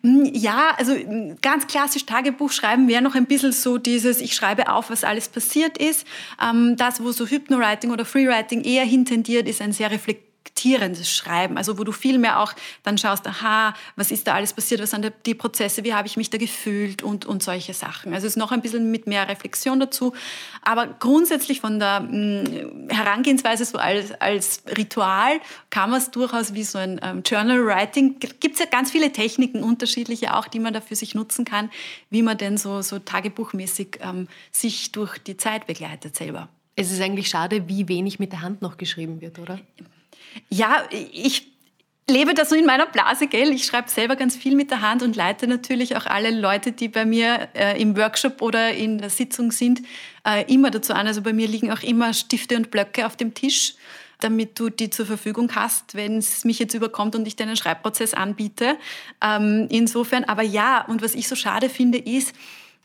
Hm, ja, also hm, ganz klassisch Tagebuch schreiben wäre noch ein bisschen so dieses, ich schreibe auf, was alles passiert ist. Ähm, das, wo so Hypnowriting oder Freewriting eher hintendiert, ist ein sehr reflektiert reflektierendes Schreiben, also wo du viel mehr auch dann schaust, aha, was ist da alles passiert, was sind die Prozesse, wie habe ich mich da gefühlt und, und solche Sachen. Also es ist noch ein bisschen mit mehr Reflexion dazu, aber grundsätzlich von der mh, hm, Herangehensweise so als, als Ritual kann man es durchaus wie so ein ähm, Journal Writing, gibt es ja ganz viele Techniken, unterschiedliche auch, die man dafür sich nutzen kann, wie man denn so, so tagebuchmäßig ähm, sich durch die Zeit begleitet selber. Es ist eigentlich schade, wie wenig mit der Hand noch geschrieben wird, oder? Ja, ich lebe da so in meiner Blase, gell? Ich schreibe selber ganz viel mit der Hand und leite natürlich auch alle Leute, die bei mir äh, im Workshop oder in der Sitzung sind, äh, immer dazu an. Also bei mir liegen auch immer Stifte und Blöcke auf dem Tisch, damit du die zur Verfügung hast, wenn es mich jetzt überkommt und ich dir einen Schreibprozess anbiete. Ähm, insofern, aber ja, und was ich so schade finde, ist,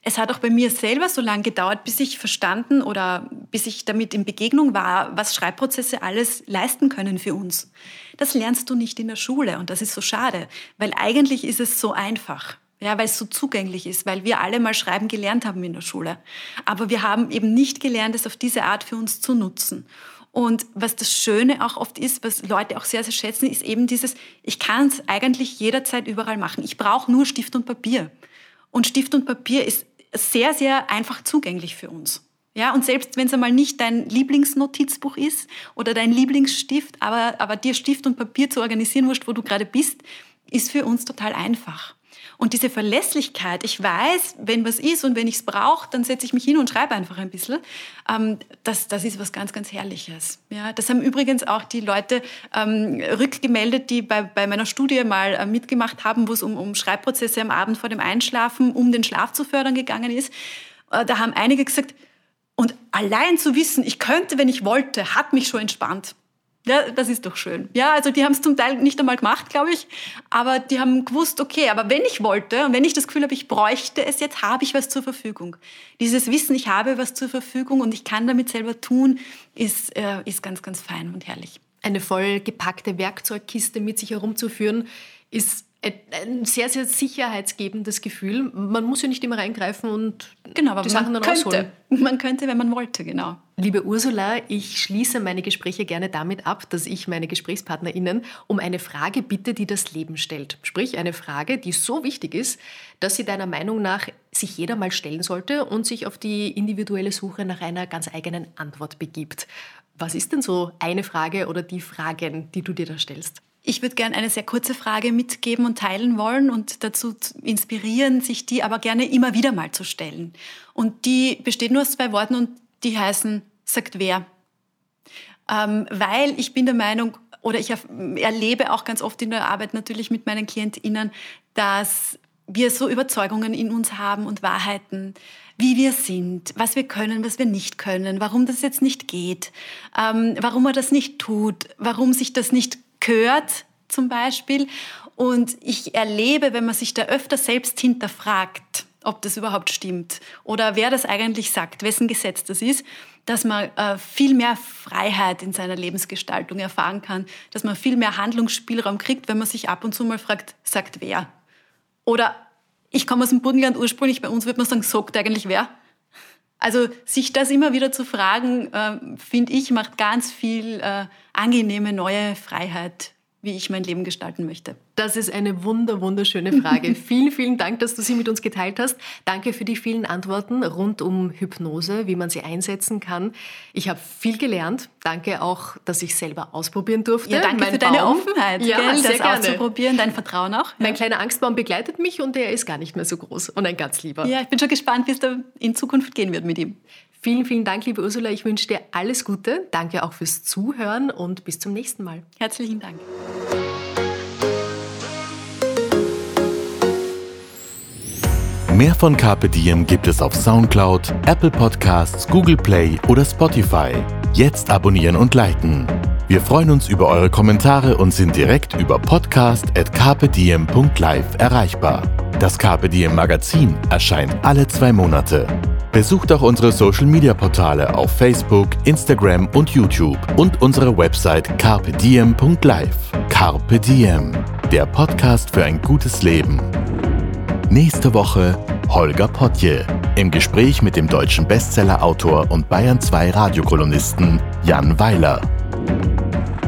es hat auch bei mir selber so lange gedauert, bis ich verstanden oder bis ich damit in Begegnung war, was Schreibprozesse alles leisten können für uns. Das lernst du nicht in der Schule und das ist so schade, weil eigentlich ist es so einfach. Ja, weil es so zugänglich ist, weil wir alle mal schreiben gelernt haben in der Schule. Aber wir haben eben nicht gelernt, es auf diese Art für uns zu nutzen. Und was das Schöne auch oft ist, was Leute auch sehr, sehr schätzen, ist eben dieses, ich kann es eigentlich jederzeit überall machen. Ich brauche nur Stift und Papier. Und Stift und Papier ist sehr, sehr einfach zugänglich für uns. Ja, und selbst wenn es einmal nicht dein Lieblingsnotizbuch ist oder dein Lieblingsstift, aber, aber dir Stift und Papier zu organisieren, wurscht, wo du gerade bist, ist für uns total einfach. Und diese Verlässlichkeit, ich weiß, wenn was ist und wenn ich es brauche, dann setze ich mich hin und schreibe einfach ein bisschen. Ähm, das, das ist was ganz, ganz Herrliches. Ja, das haben übrigens auch die Leute ähm, rückgemeldet, die bei, bei meiner Studie mal äh, mitgemacht haben, wo es um, um Schreibprozesse am Abend vor dem Einschlafen, um den Schlaf zu fördern gegangen ist. Äh, da haben einige gesagt, und allein zu wissen, ich könnte, wenn ich wollte, hat mich schon entspannt. Ja, das ist doch schön. Ja, also die haben es zum Teil nicht einmal gemacht, glaube ich, aber die haben gewusst, okay, aber wenn ich wollte und wenn ich das Gefühl habe, ich bräuchte es jetzt, habe ich was zur Verfügung. Dieses Wissen, ich habe was zur Verfügung und ich kann damit selber tun, ist, äh, ist ganz, ganz fein und herrlich. Eine voll gepackte Werkzeugkiste mit sich herumzuführen, ist ein sehr, sehr sicherheitsgebendes Gefühl. Man muss ja nicht immer reingreifen und genau, aber die Sachen dann könnte. rausholen. Man könnte, wenn man wollte, genau. Liebe Ursula, ich schließe meine Gespräche gerne damit ab, dass ich meine GesprächspartnerInnen um eine Frage bitte, die das Leben stellt. Sprich, eine Frage, die so wichtig ist, dass sie deiner Meinung nach sich jeder mal stellen sollte und sich auf die individuelle Suche nach einer ganz eigenen Antwort begibt. Was ist denn so eine Frage oder die Fragen, die du dir da stellst? Ich würde gerne eine sehr kurze Frage mitgeben und teilen wollen und dazu inspirieren, sich die aber gerne immer wieder mal zu stellen. Und die besteht nur aus zwei Worten und die heißen, sagt wer. ähm, weil ich bin der Meinung, oder ich erlebe auch ganz oft in der Arbeit natürlich mit meinen KlientInnen, dass wir so Überzeugungen in uns haben und Wahrheiten, wie wir sind, was wir können, was wir nicht können, warum das jetzt nicht geht, ähm, warum man das nicht tut, warum sich das nicht gehört zum Beispiel. Und ich erlebe, wenn man sich da öfter selbst hinterfragt, ob das überhaupt stimmt oder wer das eigentlich sagt, wessen Gesetz das ist, dass man äh, viel mehr Freiheit in seiner Lebensgestaltung erfahren kann, dass man viel mehr Handlungsspielraum kriegt, wenn man sich ab und zu mal fragt, sagt wer. Oder ich komme aus dem Burgenland ursprünglich, bei uns würde man sagen, sagt eigentlich wer. Also sich das immer wieder zu fragen, äh, finde ich, macht ganz viel äh, angenehme neue Freiheit wie ich mein Leben gestalten möchte? Das ist eine wunder, wunderschöne Frage. (laughs) vielen, vielen Dank, dass du sie mit uns geteilt hast. Danke für die vielen Antworten rund um Hypnose, wie man sie einsetzen kann. Ich habe viel gelernt. Danke auch, dass ich selber ausprobieren durfte. Ja, danke mein für Baum. deine Offenheit, ja, gell, das gerne. auszuprobieren, dein Vertrauen auch. Mein kleiner Angstbaum begleitet mich und er ist gar nicht mehr so groß und ein ganz lieber. Ja, ich bin schon gespannt, wie es da in Zukunft gehen wird mit ihm. Vielen, vielen Dank, liebe Ursula. Ich wünsche dir alles Gute. Danke auch fürs Zuhören und bis zum nächsten Mal. Herzlichen Dank. Mehr von Carpe Diem gibt es auf Soundcloud, Apple Podcasts, Google Play oder Spotify. Jetzt abonnieren und liken. Wir freuen uns über eure Kommentare und sind direkt über podcast.carpediem.live erreichbar. Das Diem Magazin erscheint alle zwei Monate. Besucht auch unsere Social Media Portale auf Facebook, Instagram und YouTube und unsere Website carpediem.live. Carpe Diem, der Podcast für ein gutes Leben. Nächste Woche Holger Potje im Gespräch mit dem deutschen Bestsellerautor und Bayern 2 Radiokolumnisten Jan Weiler.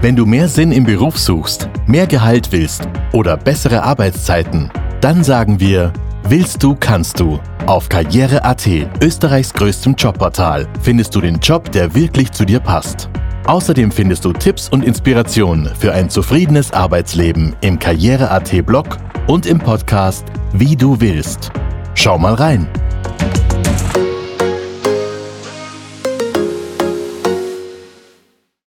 Wenn du mehr Sinn im Beruf suchst, mehr Gehalt willst oder bessere Arbeitszeiten, dann sagen wir, willst du, kannst du. Auf Karriere.at, Österreichs größtem Jobportal, findest du den Job, der wirklich zu dir passt. Außerdem findest du Tipps und Inspirationen für ein zufriedenes Arbeitsleben im Karriere.at Blog und im Podcast Wie du willst. Schau mal rein.